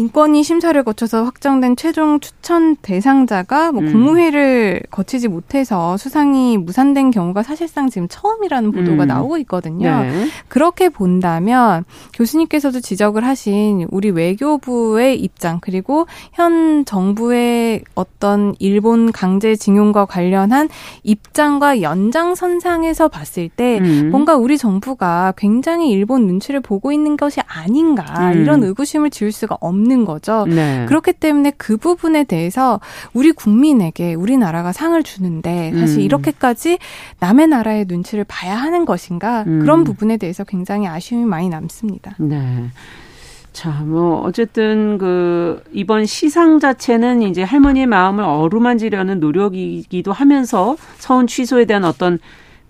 인권위 심사를 거쳐서 확정된 최종 추천 대상자가 뭐 음. 국무회를 거치지 못해서 수상이 무산된 경우가 사실상 지금 처음이라는 보도가 음. 나오고 있거든요. 네. 그렇게 본다면 교수님께서도 지적을 하신 우리 외교부의 입장 그리고 현 정부의 어떤 일본 강제징용과 관련한 입장과 연장선상에서 봤을 때 음. 뭔가 우리 정부가 굉장히 일본 눈치를 보고 있는 것이 아닌가 음. 이런 의구심을 지울 수가 없는 있는 거죠. 네. 그렇기 때문에 그 부분에 대해서 우리 국민에게 우리나라가 상을 주는데 사실 음. 이렇게까지 남의 나라의 눈치를 봐야 하는 것인가 음. 그런 부분에 대해서 굉장히 아쉬움이 많이 남습니다. 네. 자, 뭐 어쨌든 그 이번 시상 자체는 이제 할머니의 마음을 어루만지려는 노력이기도 하면서 서운 취소에 대한 어떤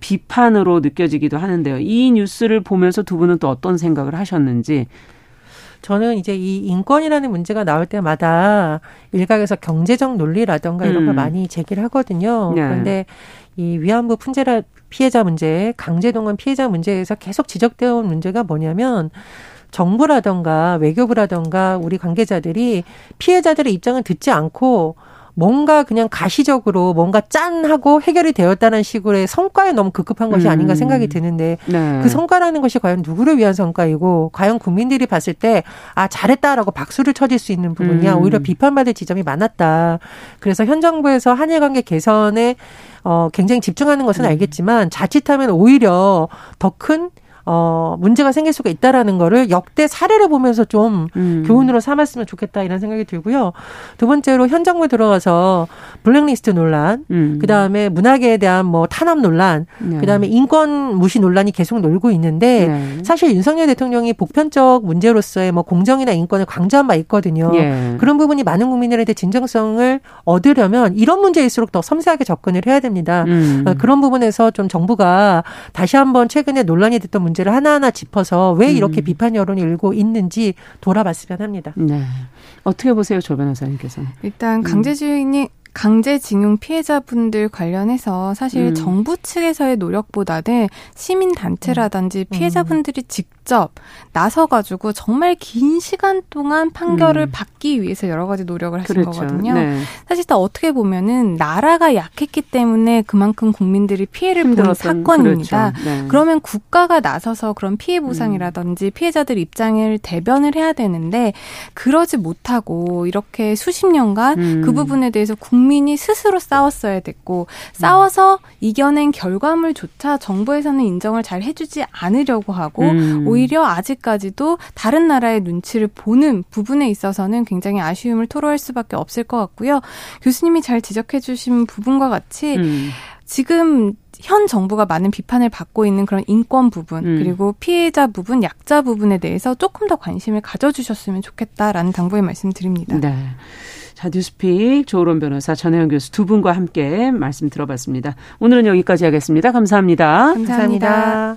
비판으로 느껴지기도 하는데요. 이 뉴스를 보면서 두 분은 또 어떤 생각을 하셨는지 저는 이제 이 인권이라는 문제가 나올 때마다 일각에서 경제적 논리라던가 이런 걸 음. 많이 제기를 하거든요. 네. 그런데 이 위안부 풍제라 피해자 문제, 강제동원 피해자 문제에서 계속 지적되어 온 문제가 뭐냐면 정부라던가 외교부라던가 우리 관계자들이 피해자들의 입장을 듣지 않고 뭔가 그냥 가시적으로 뭔가 짠하고 해결이 되었다는 식으로의 성과에 너무 급급한 것이 음. 아닌가 생각이 드는데 네. 그 성과라는 것이 과연 누구를 위한 성과이고 과연 국민들이 봤을 때 아 잘했다라고 박수를 쳐줄 수 있는 부분이야 음. 오히려 비판받을 지점이 많았다. 그래서 현 정부에서 한일 관계 개선에 어 굉장히 집중하는 것은 음. 알겠지만 자칫하면 오히려 더 큰 어, 문제가 생길 수가 있다라는 거를 역대 사례를 보면서 좀 음. 교훈으로 삼았으면 좋겠다 이런 생각이 들고요. 두 번째로 현 정부에 들어가서 블랙리스트 논란, 음. 그 다음에 문학에 대한 뭐 탄압 논란, 네. 그 다음에 인권 무시 논란이 계속 놀고 있는데 네. 사실 윤석열 대통령이 보편적 문제로서의 뭐 공정이나 인권을 강조한 바 있거든요. 네. 그런 부분이 많은 국민들한테 진정성을 얻으려면 이런 문제일수록 더 섬세하게 접근을 해야 됩니다. 음. 어, 그런 부분에서 좀 정부가 다시 한번 최근에 논란이 됐던 문제를 하나하나 짚어서 왜 이렇게 음. 비판 여론이 일고 있는지 돌아봤으면 합니다. 네. 어떻게 보세요, 조 변호사님께서는? 일단 음. 강제징용 피해자분들 관련해서 사실 음. 정부 측에서의 노력보다는 시민단체라든지 음. 피해자분들이 직접 나서가지고 정말 긴 시간 동안 판결을 음. 받기 위해서 여러 가지 노력을 하신 그렇죠. 거거든요. 네. 사실 다 어떻게 보면은 나라가 약했기 때문에 그만큼 국민들이 피해를 본 사건입니다. 그렇죠. 네. 그러면 국가가 나서서 그런 피해 보상이라든지 음. 피해자들 입장을 대변을 해야 되는데 그러지 못하고 이렇게 수십 년간 음. 그 부분에 대해서 국 국민이 스스로 싸웠어야 됐고 싸워서 이겨낸 결과물조차 정부에서는 인정을 잘 해주지 않으려고 하고 음. 오히려 아직까지도 다른 나라의 눈치를 보는 부분에 있어서는 굉장히 아쉬움을 토로할 수밖에 없을 것 같고요. 교수님이 잘 지적해 주신 부분과 같이 음. 지금 현 정부가 많은 비판을 받고 있는 그런 인권 부분 음. 그리고 피해자 부분, 약자 부분에 대해서 조금 더 관심을 가져주셨으면 좋겠다라는 당부의 말씀드립니다. 네. 자, 뉴스픽 조론 변호사 전혜영 교수 두 분과 함께 말씀 들어봤습니다. 오늘은 여기까지 하겠습니다. 감사합니다. 감사합니다.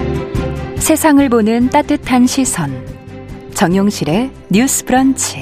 세상을 보는 따뜻한 시선. 정용실의 뉴스 브런치.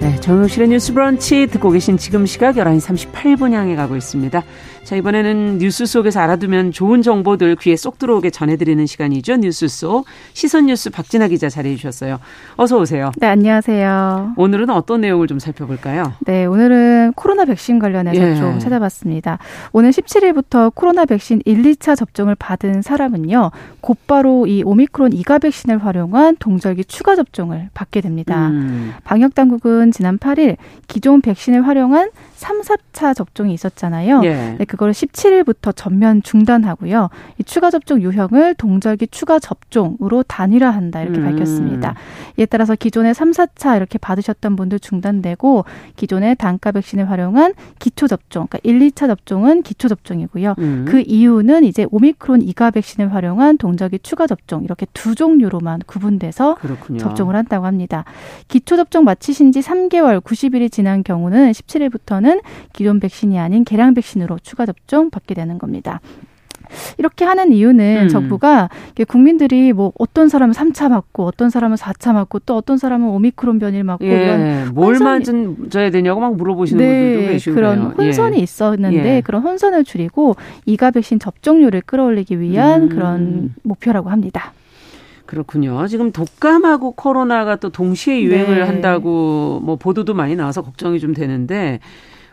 네, 정용실의 뉴스 브런치 듣고 계신 지금 시각 11시 38분 향해 가고 있습니다. 자, 이번에는 뉴스 속에서 알아두면 좋은 정보들 귀에 쏙 들어오게 전해드리는 시간이죠. 뉴스 속 시선 뉴스 박진아 기자 자리해 주셨어요. 어서 오세요. 네, 안녕하세요. 오늘은 어떤 내용을 좀 살펴볼까요? 네, 오늘은 코로나 백신 관련해서 예. 좀 찾아봤습니다. 오늘 17일부터 코로나 백신 1, 2차 접종을 받은 사람은요, 곧바로 이 오미크론 2가 백신을 활용한 동절기 추가 접종을 받게 됩니다. 음. 방역 당국은 지난 8일 기존 백신을 활용한 3, 4차 접종이 있었잖아요. 예. 네, 그거를 17일부터 전면 중단하고요. 이 추가 접종 유형을 동절기 추가 접종으로 단일화한다 이렇게 음. 밝혔습니다. 이에 따라서 기존에 3, 4차 이렇게 받으셨던 분들 중단되고 기존의 단가 백신을 활용한 기초 접종, 그러니까 1, 2차 접종은 기초 접종이고요. 음. 그 이유는 이제 오미크론 2가 백신을 활용한 동절기 추가 접종 이렇게 두 종류로만 구분돼서 그렇군요. 접종을 한다고 합니다. 기초 접종 마치신 지 3개월 90일이 지난 경우는 17일부터는 기존 백신이 아닌 개량 백신으로 추가 접종 받게 되는 겁니다. 이렇게 하는 이유는 음. 정부가 국민들이 뭐 어떤 사람은 3차 맞고 어떤 사람은 4차 맞고 또 어떤 사람은 오미크론 변이를 맞고 예. 이런 뭘 맞아야 되냐고 막 물어보시는 네. 분들도 계시고요. 그런 혼선이 예. 있었는데 예. 그런 혼선을 줄이고 이가 백신 접종률을 끌어올리기 위한 음. 그런 목표라고 합니다. 그렇군요. 지금 독감하고 코로나가 또 동시에 유행을 네. 한다고 뭐 보도도 많이 나와서 걱정이 좀 되는데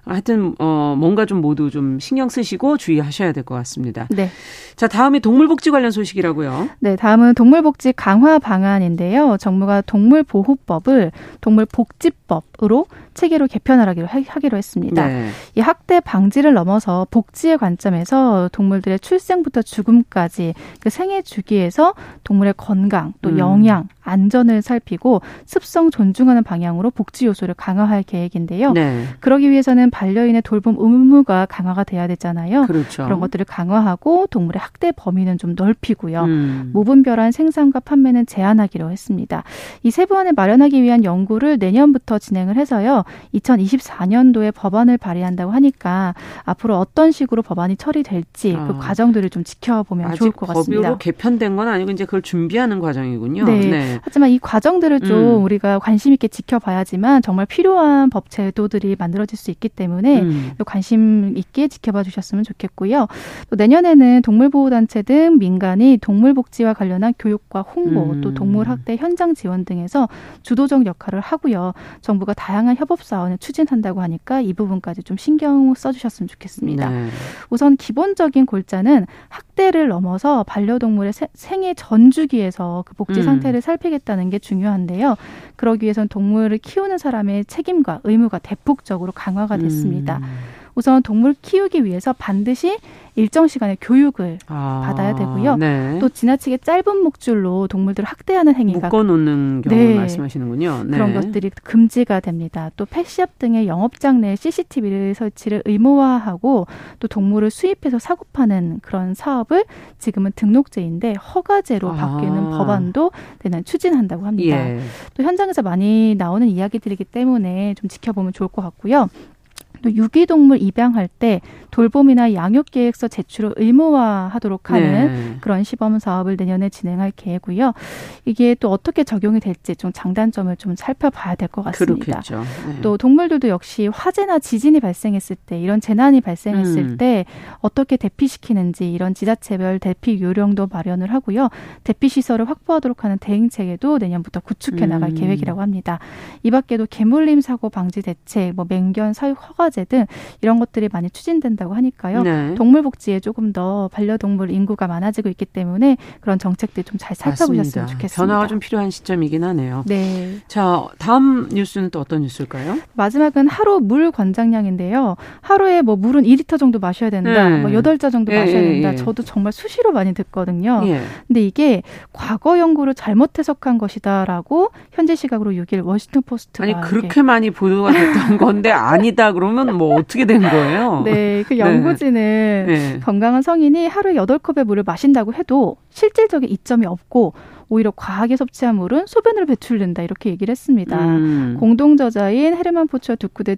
하여튼 어 뭔가 좀 모두 좀 신경 쓰시고 주의하셔야 될 것 같습니다. 네. 자, 다음이 동물복지 관련 소식이라고요. 네, 다음은 동물복지 강화 방안인데요. 정부가 동물보호법을 동물복지법으로 체계로 개편을 하기로, 하기로 했습니다. 네. 이 학대 방지를 넘어서 복지의 관점에서 동물들의 출생부터 죽음까지 그 생애 주기에서 동물의 건강, 또 음. 영양, 안전을 살피고 습성 존중하는 방향으로 복지 요소를 강화할 계획인데요. 네. 그러기 위해서는 반려인의 돌봄 의무가 강화가 돼야 되잖아요. 그렇죠. 그런 것들을 강화하고 동물의 학대 범위는 좀 넓히고요. 음. 무분별한 생산과 판매는 제한하기로 했습니다. 이 세부안을 마련하기 위한 연구를 내년부터 진행을 해서요. 2024년도에 법안을 발의한다고 하니까 앞으로 어떤 식으로 법안이 처리될지 그 아. 과정들을 좀 지켜보면 좋을 것 같습니다. 법으로 개편된 건 아니고 이제 그걸 준비하는 과정이군요. 네. 네. 하지만 이 과정들을 좀 음. 우리가 관심 있게 지켜봐야지만 정말 필요한 법 제도들이 만들어질 수 있기 때문에 음. 관심 있게 지켜봐 주셨으면 좋겠고요. 또 내년에는 동물보호단체 등 민간이 동물복지와 관련한 교육과 홍보 음. 또 동물학대 현장 지원 등에서 주도적 역할을 하고요. 정부가 다양한 협업 사원을 추진한다고 하니까 이 부분까지 좀 신경 써주셨으면 좋겠습니다. 네. 우선 기본적인 골자는 학대를 넘어서 반려동물의 생애 전 주기에서 그 복지 음. 상태를 살피겠다는 게 중요한데요. 그러기 위해선 동물을 키우는 사람의 책임과 의무가 대폭적으로 강화가 됐습니다. 음. 우선 동물 키우기 위해서 반드시 일정 시간의 교육을 아, 받아야 되고요. 네. 또 지나치게 짧은 목줄로 동물들을 학대하는 행위가 묶어놓는 경우 네, 말씀하시는군요. 네. 그런 것들이 금지가 됩니다. 또 펫시업 등의 영업장 내 CCTV를 설치를 의무화하고 또 동물을 수입해서 사고 파는 그런 사업을 지금은 등록제인데 허가제로 아. 바뀌는 법안도 내년 추진한다고 합니다. 예. 또 현장에서 많이 나오는 이야기들이기 때문에 좀 지켜보면 좋을 것 같고요. 또 유기동물 입양할 때 돌봄이나 양육 계획서 제출을 의무화하도록 하는 네. 그런 시범 사업을 내년에 진행할 계획이고요. 이게 또 어떻게 적용이 될지 좀 장단점을 좀 살펴봐야 될 것 같습니다. 네. 또 동물들도 역시 화재나 지진이 발생했을 때 이런 재난이 발생했을 음. 때 어떻게 대피시키는지 이런 지자체별 대피 요령도 마련을 하고요. 대피 시설을 확보하도록 하는 대응 체계도 내년부터 구축해 나갈 음. 계획이라고 합니다. 이 밖에도 개물림 사고 방지 대책, 뭐 맹견 사육 허가 제 등 이런 것들이 많이 추진된다고 하니까요. 네. 동물 복지에 조금 더 반려동물 인구가 많아지고 있기 때문에 그런 정책들 좀 잘 살펴보셨으면 맞습니다. 좋겠습니다. 변화가 좀 필요한 시점이긴 하네요. 네. 자, 다음 뉴스는 또 어떤 뉴스일까요? 마지막은 하루 물 권장량인데요. 하루에 뭐 물은 2리터 정도 마셔야 된다. 네. 뭐 8잔 정도 예, 마셔야 예, 된다. 예, 예. 저도 정말 수시로 많이 듣거든요. 예. 근데 이게 과거 연구를 잘못 해석한 것이다라고 현재 시각으로 6일 워싱턴 포스트가 아니 그렇게 많이 보도가 됐던 건데 아니다 그러면 뭐 어떻게 된 거예요? 네, 그 연구진은 네. 네. 건강한 성인이 하루에 8컵의 물을 마신다고 해도 실질적인 이점이 없고 오히려 과하게 섭취한 물은 소변으로 배출된다 이렇게 얘기를 했습니다. 음. 공동 저자인 헤르만 포츠와 두쿠대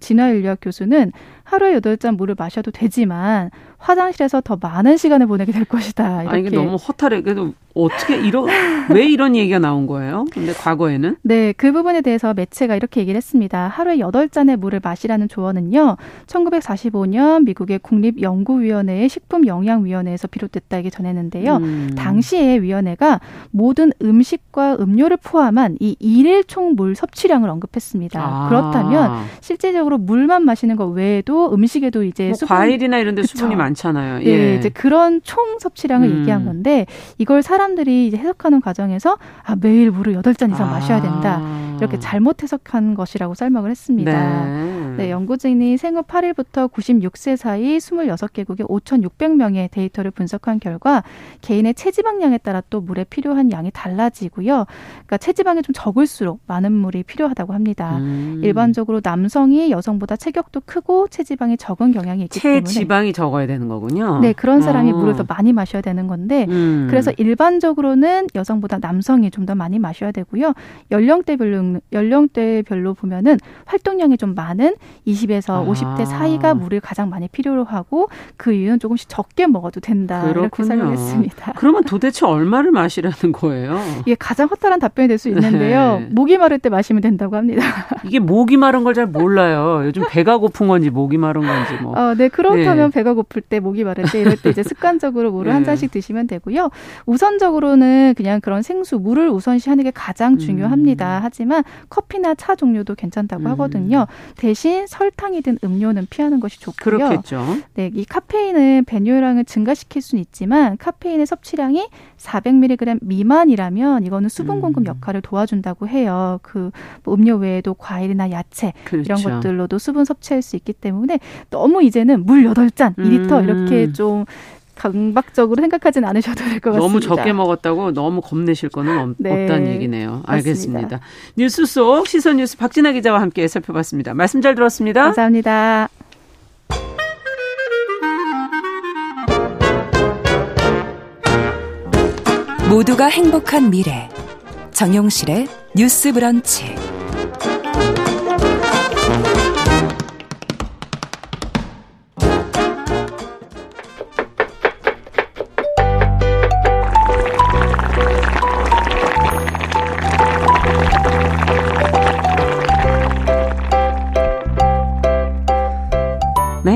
진화인류학 교수는 하루에 여덟 잔 물을 마셔도 되지만 화장실에서 더 많은 시간을 보내게 될 것이다. 이렇게. 아, 이게 너무 허탈해. 그래도 어떻게 이런 왜 이런 얘기가 나온 거예요? 근데 과거에는? 네, 그 부분에 대해서 매체가 이렇게 얘기를 했습니다. 하루에 여덟 잔의 물을 마시라는 조언은요. 1945년 미국의 국립 연구위원회의 식품 영양 위원회에서 비롯됐다 이게 전했는데요. 음. 당시에 위원회가 모든 음식과 음료를 포함한 이 일일 총 물 섭취량을 언급했습니다. 아. 그렇다면 실제적으로 물만 마시는 것 외에도 음식에도 이제 뭐 수분, 과일이나 이런 데 수분이 많 잖아요. 네, 예. 이제 그런 총 섭취량을 음. 얘기한 건데 이걸 사람들이 이제 해석하는 과정에서 아, 매일 물을 여덟 잔 이상 아. 마셔야 된다. 이렇게 잘못 해석한 것이라고 설명을 했습니다. 네. 네, 연구진이 생후 8일부터 96세 사이 26개국의 5,600명의 데이터를 분석한 결과 개인의 체지방량에 따라 또 물에 필요한 양이 달라지고요. 그러니까 체지방이 좀 적을수록 많은 물이 필요하다고 합니다. 음. 일반적으로 남성이 여성보다 체격도 크고 체지방이 적은 경향이 있기 때문에 체지방이 적어야 되는 거군요. 네, 그런 사람이 어. 물을 더 많이 마셔야 되는 건데 음. 그래서 일반적으로는 여성보다 남성이 좀 더 많이 마셔야 되고요. 연령대별로 연령대별로 보면은 활동량이 좀 많은 20에서 아. 50대 사이가 물을 가장 많이 필요로 하고 그 이유는 조금씩 적게 먹어도 된다 그렇군요. 이렇게 설명했습니다. 그러면 도대체 얼마를 마시라는 거예요? 이게 가장 허탈한 답변이 될 수 있는데요. 네. 목이 마를 때 마시면 된다고 합니다. 이게 목이 마른 걸 잘 몰라요. 요즘 배가 고픈 건지 목이 마른 건지 뭐. 어, 네 그렇다면 네. 배가 고플 때 목이 마를 때 이럴 때 이제 습관적으로 물을 네. 한 잔씩 드시면 되고요. 우선적으로는 그냥 그런 생수 물을 우선시하는 게 가장 중요합니다. 음. 하지만 커피나 차 종류도 괜찮다고 음. 하거든요. 대신 설탕이 든 음료는 피하는 것이 좋고요. 그렇겠죠. 네, 이 카페인은 배뇨량을 증가시킬 수는 있지만 카페인의 섭취량이 400mg 미만이라면 이거는 수분 공급 음. 역할을 도와준다고 해요. 그뭐 음료 외에도 과일이나 야채 그렇죠. 이런 것들로도 수분 섭취할 수 있기 때문에 너무 이제는 물 8잔, 2리터 음. 이렇게 좀 강박적으로 생각하진 않으셔도 될 것 같습니다. 너무 적게 먹었다고 너무 겁내실 거는 없, 네, 다는 얘기네요. 알겠습니다. 맞습니다. 뉴스 속 시선 뉴스 박진아 기자와 함께 살펴봤습니다. 말씀 잘 들었습니다. 감사합니다. 모두가 행복한 미래 정용실의 뉴스 브런치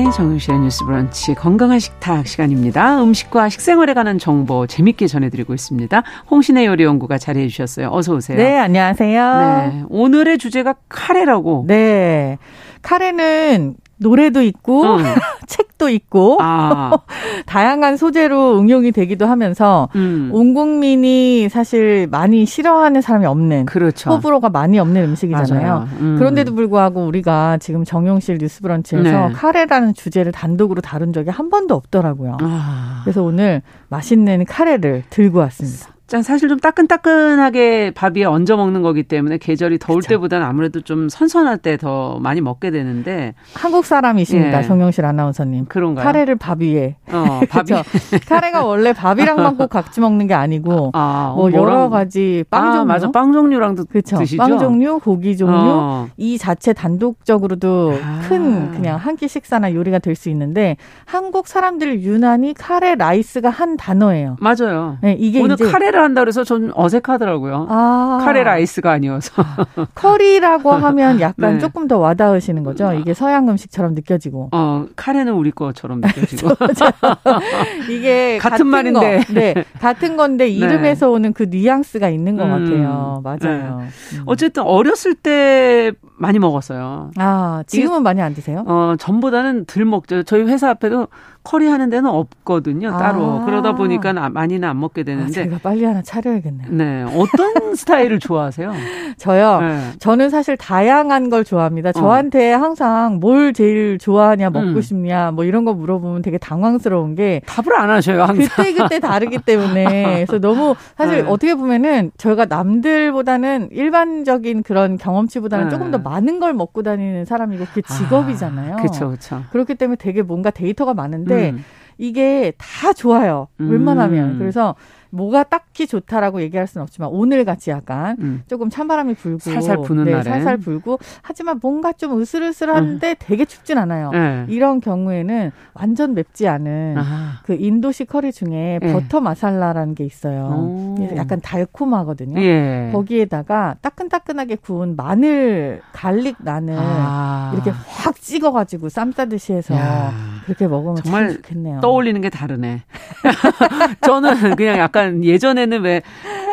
네, 정유실의 뉴스 브런치 건강한 식탁 시간입니다. 음식과 식생활에 관한 정보 재밌게 전해드리고 있습니다. 홍신의 요리 연구가 자리해 주셨어요. 어서 오세요. 네, 안녕하세요. 네, 오늘의 주제가 카레라고. 네. 카레는 노래도 있고 음. 책도 있고 아. 다양한 소재로 응용이 되기도 하면서 음. 온 국민이 사실 많이 싫어하는 사람이 없는 그렇죠. 호불호가 많이 없는 음식이잖아요. 음. 그런데도 불구하고 우리가 지금 정용실 뉴스브런치에서 네. 카레라는 주제를 단독으로 다룬 적이 한 번도 없더라고요. 아. 그래서 오늘 맛있는 카레를 들고 왔습니다. 짠 사실 좀 따끈따끈하게 밥 위에 얹어 먹는 거기 때문에 계절이 더울 그쵸. 때보다는 아무래도 좀 선선할 때 더 많이 먹게 되는데 한국 사람이십니다. 예. 정영실 아나운서님. 그런가요? 카레를 밥 위에. 어, 밥이 카레가 원래 밥이랑만 꼭 같이 먹는 게 아니고 아, 뭐 뭐랑... 여러 가지 빵 아, 종류. 맞아. 빵 종류랑도 그쵸? 드시죠. 빵 종류, 고기 종류 어. 이 자체 단독적으로도 아. 큰 그냥 한 끼 식사나 요리가 될 수 있는데 한국 사람들 유난히 카레 라이스가 한 단어예요. 맞아요. 네, 이게 오늘 카레 커리를 한다 그래서 좀 어색하더라고요. 아. 카레 라이스가 아니어서. 커리라고 하면 약간 네. 조금 더 와닿으시는 거죠. 이게 서양 음식처럼 느껴지고. 어, 카레는 우리 것처럼 느껴지고. 이게 같은, 같은 말인데. 거, 네. 같은 건데 네. 이름에서 네. 오는 그 뉘앙스가 있는 것 음. 같아요. 맞아요. 네. 음. 어쨌든 어렸을 때 많이 먹었어요. 아, 지금은 많이 안 드세요? 어, 전보다는 덜 먹죠. 저희 회사 앞에도 커리 하는 데는 없거든요, 따로. 아. 그러다 보니까 많이는 안 먹게 되는데. 아, 제가 빨리 하나 차려야겠네요. 네. 어떤 스타일을 좋아하세요? 저요? 네. 저는 사실 다양한 걸 좋아합니다. 어. 저한테 어. 항상 뭘 제일 좋아하냐, 먹고 음. 싶냐, 뭐 이런 거 물어보면 되게 당황스러운 게. 답을 안 하셔요, 항상. 그때 그때 다르기 때문에. 그래서 너무 사실 네. 어떻게 보면은 저희가 남들보다는 일반적인 그런 경험치보다는 네. 조금 더 많은 걸 먹고 다니는 사람이고 그게 아, 직업이잖아요. 아, 그렇죠, 그렇죠. 그렇기 때문에 되게 뭔가 데이터가 많은데 음. 이게 다 좋아요. 웬만하면. 음. 그래서 뭐가 딱히 좋다라고 얘기할 수는 없지만 오늘 같이 약간 음. 조금 찬바람이 불고 살살 부는 네, 날에 살살 불고 하지만 뭔가 좀 으슬으슬한데 음. 되게 춥진 않아요. 네. 이런 경우에는 완전 맵지 않은 아하. 그 인도식 커리 중에 네. 버터 마살라라는 게 있어요. 약간 달콤하거든요. 예. 거기에다가 따끈따끈하게 구운 마늘 garlic 난을 아. 이렇게 확 찍어가지고 쌈 싸듯이 해서 야. 그렇게 먹으면 정말 좋겠네요. 떠올리는 게 다르네. 저는 그냥 약간 예전에는 왜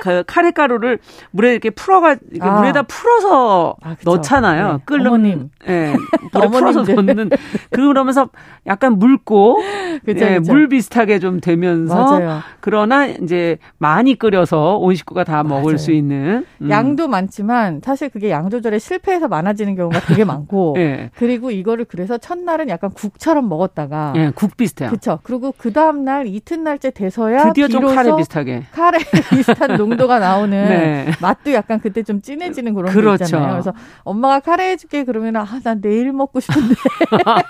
그 카레 가루를 물에 이렇게 풀어가 아. 물에다 풀어서 아, 넣잖아요. 네. 끓는. 예. 물에 풀어서 넣는 그러면서 약간 묽고 그쵸, 예, 그쵸. 물 비슷하게 좀 되면서 맞아요. 그러나 이제 많이 끓여서 온 식구가 다 맞아요. 먹을 수 있는 음. 양도 많지만 사실 그게 양 조절에 실패해서 많아지는 경우가 되게 많고 예. 그리고 이거를 그래서 첫날은 약간 국처럼 먹었다 가 예, 국 비슷해요. 그렇죠. 그리고 그 다음 날 이튿날째 돼서야 드디어 좀 카레 비슷하게 카레 비슷한 농도가 나오는 네. 맛도 약간 그때 좀 진해지는 그런 그렇죠. 게 있잖아요. 그래서 엄마가 카레 해줄게 그러면 아나 내일 먹고 싶은데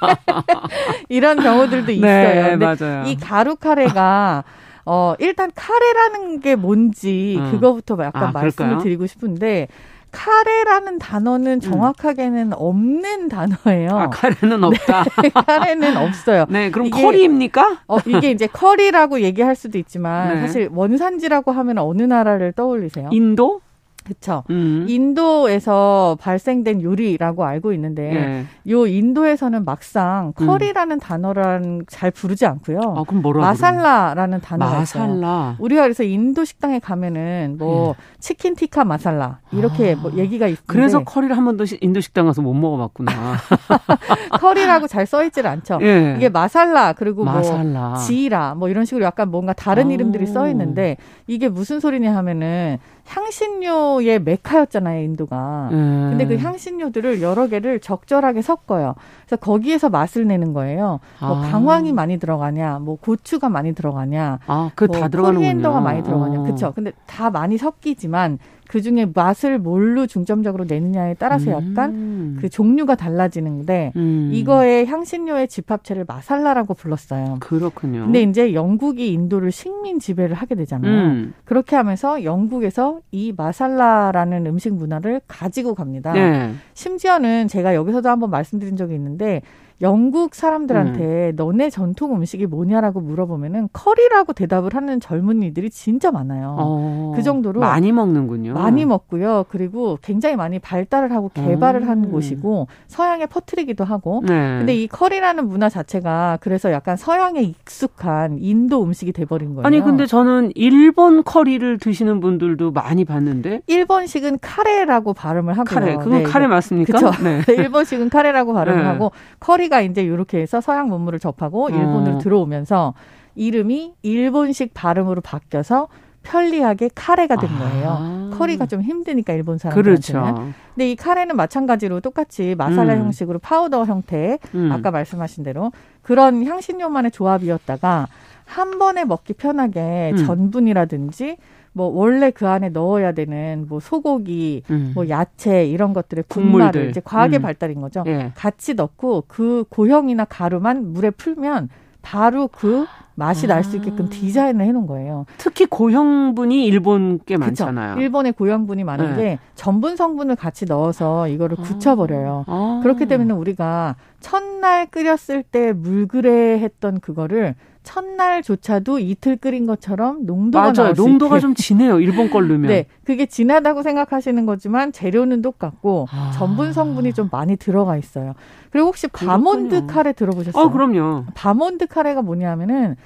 이런 경우들도 네, 있어요. 네, 맞아요. 이 가루 카레가 어 일단 카레라는 게 뭔지 음. 그거부터 약간 아, 말씀을 그럴까요? 드리고 싶은데 카레라는 단어는 음. 정확하게는 음. 없는 단어예요. 아, 카레는 없다. 네, 카레는 없어요. 네, 그럼 이게, 커리입니까? 어, 이게 이제 커리라고 얘기할 수도 있지만 네. 사실 원산지라고 하면 어느 나라를 떠올리세요? 인도? 그렇죠. 음. 인도에서 발생된 요리라고 알고 있는데 네. 요 인도에서는 막상 음. 커리라는 음. 단어랑 잘 부르지 않고요. 아, 그럼 뭐라 마살라라는 단어가 마살라. 있어요. 우리가 그래서 인도 식당에 가면은 뭐 네. 치킨 티카 마살라 이렇게 아. 뭐 얘기가 있는데 그래서 커리를 한 번도 인도 식당 가서 못 먹어 봤구나. 커리라고 잘 써 있질 않죠. 네. 이게 마살라 그리고 뭐 마살라. 뭐 지라 뭐 이런 식으로 약간 뭔가 다른 오. 이름들이 써 있는데 이게 무슨 소리냐 하면은 향신료 의 메카였잖아요, 인도가. 음. 근데 그 향신료들을 여러 개를 적절하게 섞어요. 그래서 거기에서 맛을 내는 거예요. 뭐 아. 강황이 많이 들어가냐, 뭐 고추가 많이 들어가냐, 아, 그다 뭐 들어가는군요. 코리앤더가 많이 들어가냐. 그렇죠. 근데 다 많이 섞이지만 그 중에 맛을 뭘로 중점적으로 내느냐에 따라서 약간 음. 그 종류가 달라지는데 음. 이거의 향신료의 집합체를 마살라라고 불렀어요. 그렇군요. 근데 이제 영국이 인도를 식민 지배를 하게 되잖아요. 음. 그렇게 하면서 영국에서 이 마살라라는 음식 문화를 가지고 갑니다. 네. 심지어는 제가 여기서도 한번 말씀드린 적이 있는데 영국 사람들한테 음. 너네 전통 음식이 뭐냐라고 물어보면은 커리라고 대답을 하는 젊은이들이 진짜 많아요. 어, 그 정도로 많이 먹는군요. 많이 먹고요. 그리고 굉장히 많이 발달을 하고 개발을 음. 한 곳이고 서양에 퍼뜨리기도 하고. 네. 근데 이 커리라는 문화 자체가 그래서 약간 서양에 익숙한 인도 음식이 돼버린 거예요. 아니 근데 저는 일본 커리를 드시는 분들도 많이 봤는데 일본식은 카레라고 발음을 하고요. 카레 그건 네, 카레 맞습니까? 그렇죠. 네. 일본식은 카레라고 발음을 네. 하고 커리 가 이제 이렇게 해서 서양 문물을 접하고 일본으로 어. 들어오면서 이름이 일본식 발음으로 바뀌어서 편리하게 카레가 된 거예요. 아. 커리가 좀 힘드니까 일본 사람들한테는. 그렇죠. 근데 이 카레는 마찬가지로 똑같이 마살라 음. 형식으로 파우더 형태, 음. 아까 말씀하신 대로 그런 향신료만의 조합이었다가 한 번에 먹기 편하게 음. 전분이라든지 뭐 원래 그 안에 넣어야 되는 뭐 소고기, 음. 뭐 야채 이런 것들의 분말을 이제 과학의 음. 발달인 거죠. 예. 같이 넣고 그 고형이나 가루만 물에 풀면 바로 그 맛이 아. 날수 있게끔 디자인을 해놓은 거예요. 특히 고형분이 일본 꽤 많잖아요. 일본의 고형분이 많은 네. 게 전분 성분을 같이 넣어서 이거를 아. 굳혀버려요. 아. 그렇기 때문에 우리가 첫날 끓였을 때 물그레 했던 그거를 첫날조차도 이틀 끓인 것처럼 농도가 맞아요. 농도가 좀 진해요. 일본 걸 넣으면. 네, 그게 진하다고 생각하시는 거지만 재료는 똑같고 아. 전분 성분이 좀 많이 들어가 있어요. 그리고 혹시 바몬드 카레 들어보셨어요? 어, 그럼요. 바몬드 카레가 뭐냐면은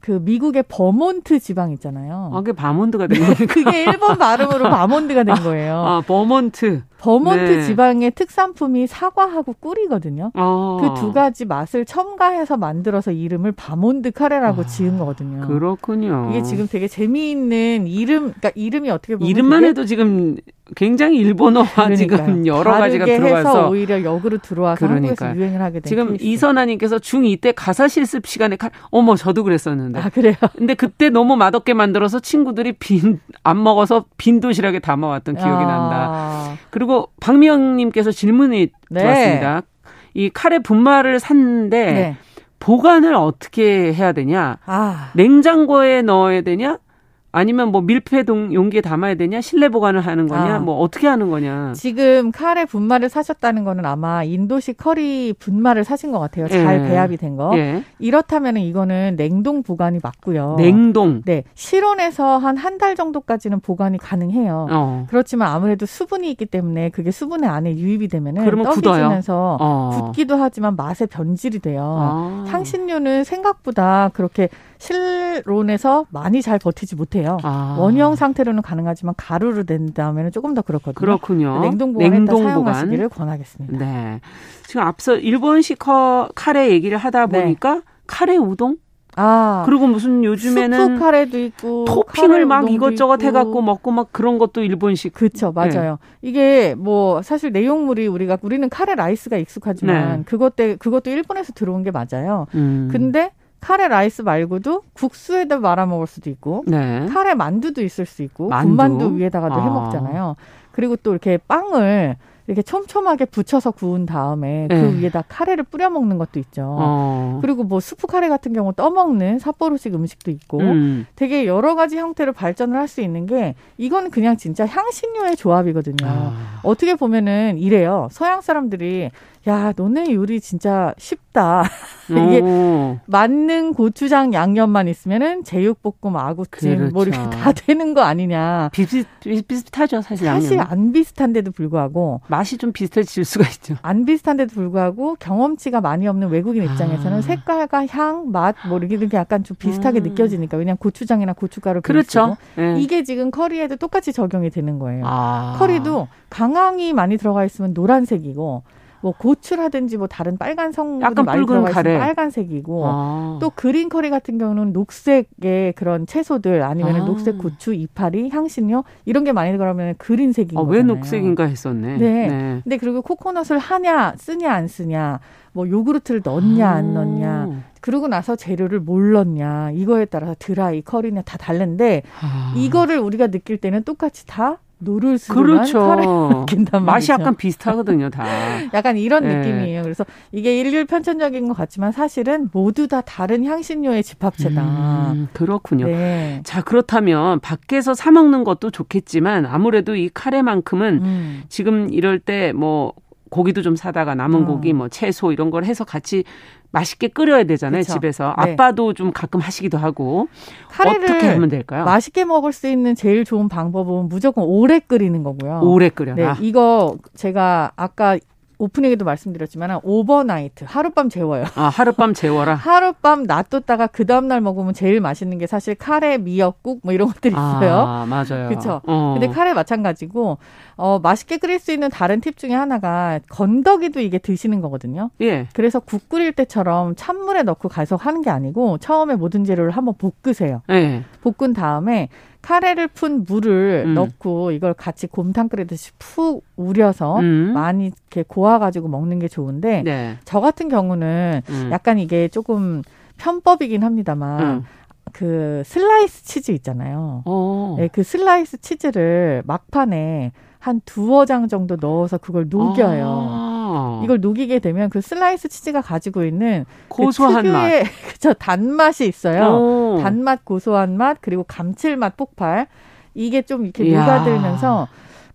그 미국의 버몬트 지방 있잖아요. 아, 그게 바몬드가 된 거예요. 그게 일본 발음으로 바몬드가 된 거예요. 아, 버몬트. 버몬트 네. 지방의 특산품이 사과하고 꿀이거든요. 아. 그두 가지 맛을 첨가해서 만들어서 이름을 바몬드 카레라고 아. 지은 거거든요. 그렇군요. 이게 지금 되게 재미있는 이름, 그러니까 이름이 어떻게 보면 이름만 해도 지금 굉장히 일본어와. 지금 여러 가지가 들어가서 오히려 역으로 들어와서. 한국에서 유행을 하게 된 지금. 이선아님께서 중2 때 가사 실습 시간에 칼, 어머 저도 그랬었는데. 아 그래요? 근데 그때 너무 맛없게 만들어서 친구들이 빈 안 먹어서 빈 도시락에 담아왔던 기억이 아. 난다. 그리고 그리고 박미영님께서 질문이 네. 들어왔습니다. 이 카레 분말을 샀는데 네. 보관을 어떻게 해야 되냐? 아. 냉장고에 넣어야 되냐? 아니면 뭐 밀폐 동 용기에 담아야 되냐 실내 보관을 하는 거냐 아. 뭐 어떻게 하는 거냐 지금 카레 분말을 사셨다는 거는 아마 인도식 커리 분말을 사신 것 같아요 잘 예. 배합이 된거 예. 이렇다면 이거는 냉동 보관이 맞고요 냉동 네 실온에서 한 한 달 정도까지는 보관이 가능해요 어. 그렇지만 아무래도 수분이 있기 때문에 그게 수분의 안에 유입이 되면은 떡이지면서 어. 굳기도 하지만 맛의 변질이 돼요 아. 향신료는 생각보다 그렇게 실온에서 많이 잘 버티지 못해요. 아. 원형 상태로는 가능하지만 가루로 된 다음에는 조금 더 그렇거든요. 그렇군요. 냉동 보관에 냉동 사용하시기를. 권하겠습니다. 네. 지금 앞서 일본식 카레 얘기를 하다 네. 보니까 네. 카레 우동? 아. 그리고 무슨 요즘에는 카레도 있고 토핑을 막 이것저것 있고. 해갖고 먹고 막 그런 것도 일본식. 그렇죠, 맞아요. 네. 이게 뭐 사실 내용물이 우리가 우리는 카레 라이스가 익숙하지만 네. 그것 때 그것도 일본에서 들어온 게 맞아요. 음. 근데 카레 라이스 말고도 국수에다 말아 먹을 수도 있고 네. 카레 만두도 있을 수 있고 만두? 군만두 위에다가도 아. 해 먹잖아요. 그리고 또 이렇게 빵을 이렇게 촘촘하게 붙여서 구운 다음에 그 네. 위에다 카레를 뿌려 먹는 것도 있죠. 어. 그리고 뭐 스프 카레 같은 경우 떠먹는 삿포로식 음식도 있고 음. 되게 여러 가지 형태로 발전을 할 수 있는 게 이건 그냥 진짜 향신료의 조합이거든요. 아. 어떻게 보면은 이래요. 서양 사람들이 야, 너네 요리 진짜 쉽다. 이게 맞는 고추장 양념만 있으면은 제육볶음, 아구찜 그렇죠. 뭐 이렇게 그렇죠. 다 되는 거 아니냐. 비슷, 비슷하죠, 사실. 사실 양념은. 안 비슷한데도 불구하고 맛이 좀 비슷해질 수가 있죠. 안 비슷한데도 불구하고 경험치가 많이 없는 외국인 입장에서는 아. 색깔과 향, 맛, 뭐 이렇게 약간 좀 비슷하게 음. 느껴지니까 왜냐면 고추장이나 고춧가루 그렇죠. 네. 이게 지금 커리에도 똑같이 적용이 되는 거예요. 아. 커리도 강황이 많이 들어가 있으면 노란색이고 뭐 고추라든지 뭐 다른 빨간 성분이 많이 들어가 있으면 빨간색이고 아. 또 green 커리 같은 경우는 녹색의 그런 채소들 아니면 아. 녹색 고추, 이파리, 향신료 이런 게 많이 들어가면 green색인 아, 거잖아요. 왜 녹색인가 했었네. 네. 네. 근데 그리고 코코넛을 하냐 쓰냐 안 쓰냐 뭐 요구르트를 넣냐 안 아. 넣냐 그러고 나서 재료를 뭘 넣냐 이거에 따라서 드라이 커리냐 다 다른데 아. 이거를 우리가 느낄 때는 똑같이 다 노를스름한 그렇죠. 느낀단 맛이 약간 비슷하거든요, 다. 약간 이런 네. 느낌이에요. 그래서 이게 일일 편찬적인 것 같지만 사실은 모두 다 다른 향신료의 집합체다. 음, 그렇군요. 네. 자, 그렇다면 밖에서 사 먹는 것도 좋겠지만 아무래도 이 카레만큼은 음. 지금 이럴 때 뭐 고기도 좀 사다가 남은 어. 고기 뭐 채소 이런 걸 해서 같이 맛있게 끓여야 되잖아요 그쵸? 집에서 네. 아빠도 좀 가끔 하시기도 하고 어떻게 하면 될까요? 맛있게 먹을 수 있는 제일 좋은 방법은 무조건 오래 끓이는 거고요. 오래 끓여라. 네, 이거 제가 아까 오프닝에도 말씀드렸지만 overnight 하룻밤 재워요. 아 하룻밤 재워라. 하룻밤 놔뒀다가 그 다음 날 먹으면 제일 맛있는 게 사실 카레, 미역국 뭐 이런 것들이 아, 있어요. 아 맞아요. 그렇죠. 어. 근데 카레 마찬가지고 어 맛있게 끓일 수 있는 다른 팁 중에 하나가 건더기도 이게 드시는 거거든요. 예. 그래서 국 끓일 때처럼 찬물에 넣고 가속 하는 게 아니고 처음에 모든 재료를 한번 볶으세요. 예. 볶은 다음에 카레를 푼 물을 음. 넣고 이걸 같이 곰탕 끓이듯이 푹 우려서 음. 많이 이렇게 고아가지고 먹는 게 좋은데 네. 저 같은 경우는 음. 약간 이게 조금 편법이긴 합니다만 음. 그 슬라이스 치즈 있잖아요. 네, 그 슬라이스 치즈를 막판에 한 두어 장 정도 넣어서 그걸 녹여요. 아. 이걸 녹이게 되면 그 슬라이스 치즈가 가지고 있는 그 고소한 그 맛, 그쵸 단맛이 있어요. 오. 단맛, 고소한 맛 그리고 감칠맛 폭발 이게 좀 이렇게 이야. 녹아들면서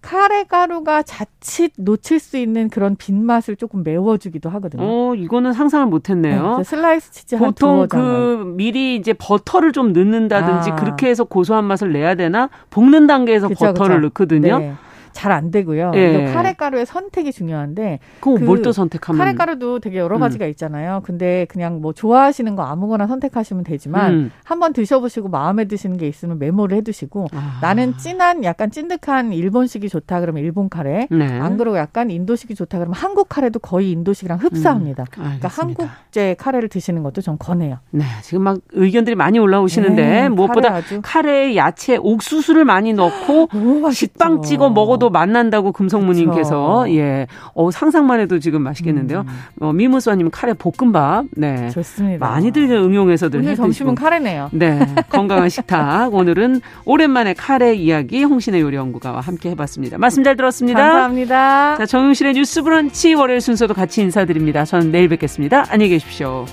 카레 가루가 자칫 놓칠 수 있는 그런 빈맛을 조금 메워주기도 하거든요. 어, 이거는 상상을 못했네요. 네, 슬라이스 치즈 보통 그 미리 이제 버터를 좀 넣는다든지 아. 그렇게 해서 고소한 맛을 내야 되나 볶는 단계에서 그쵸, 버터를 그쵸. 넣거든요. 네. 잘 안 되고요. 예. 카레 가루의 선택이 중요한데 그뭘 또 선택하면 카레 가루도 되게 여러 가지가 음. 있잖아요. 근데 그냥 뭐 좋아하시는 거 아무거나 선택하시면 되지만 음. 한번 드셔보시고 마음에 드시는 게 있으면 메모를 해두시고 아. 나는 진한 약간 찐득한 일본식이 좋다 그러면 일본 카레 네. 안 그러고 약간 인도식이 좋다 그러면 한국 카레도 거의 인도식이랑 흡사합니다. 음. 그러니까 한국제 카레를 드시는 것도 전 권해요. 네, 지금 막 의견들이 많이 올라오시는데 네, 무엇보다 카레 에 야채 옥수수를 많이 넣고 식빵 찍어 먹어도 또 만난다고 금성무님께서 예, 어 상상만 해도 지금 맛있겠는데요. 음. 어, 미무수아님 카레 볶음밥, 네, 좋습니다. 많이들 응용해서들 오늘 점심은 카레네요. 네, 건강한 식탁 오늘은 오랜만에 카레 이야기 홍신의 요리연구가와 함께 해봤습니다. 말씀 잘 들었습니다. 감사합니다. 자, 정용실의 뉴스브런치 월요일 순서도 같이 인사드립니다. 저는 내일 뵙겠습니다. 안녕히 계십시오.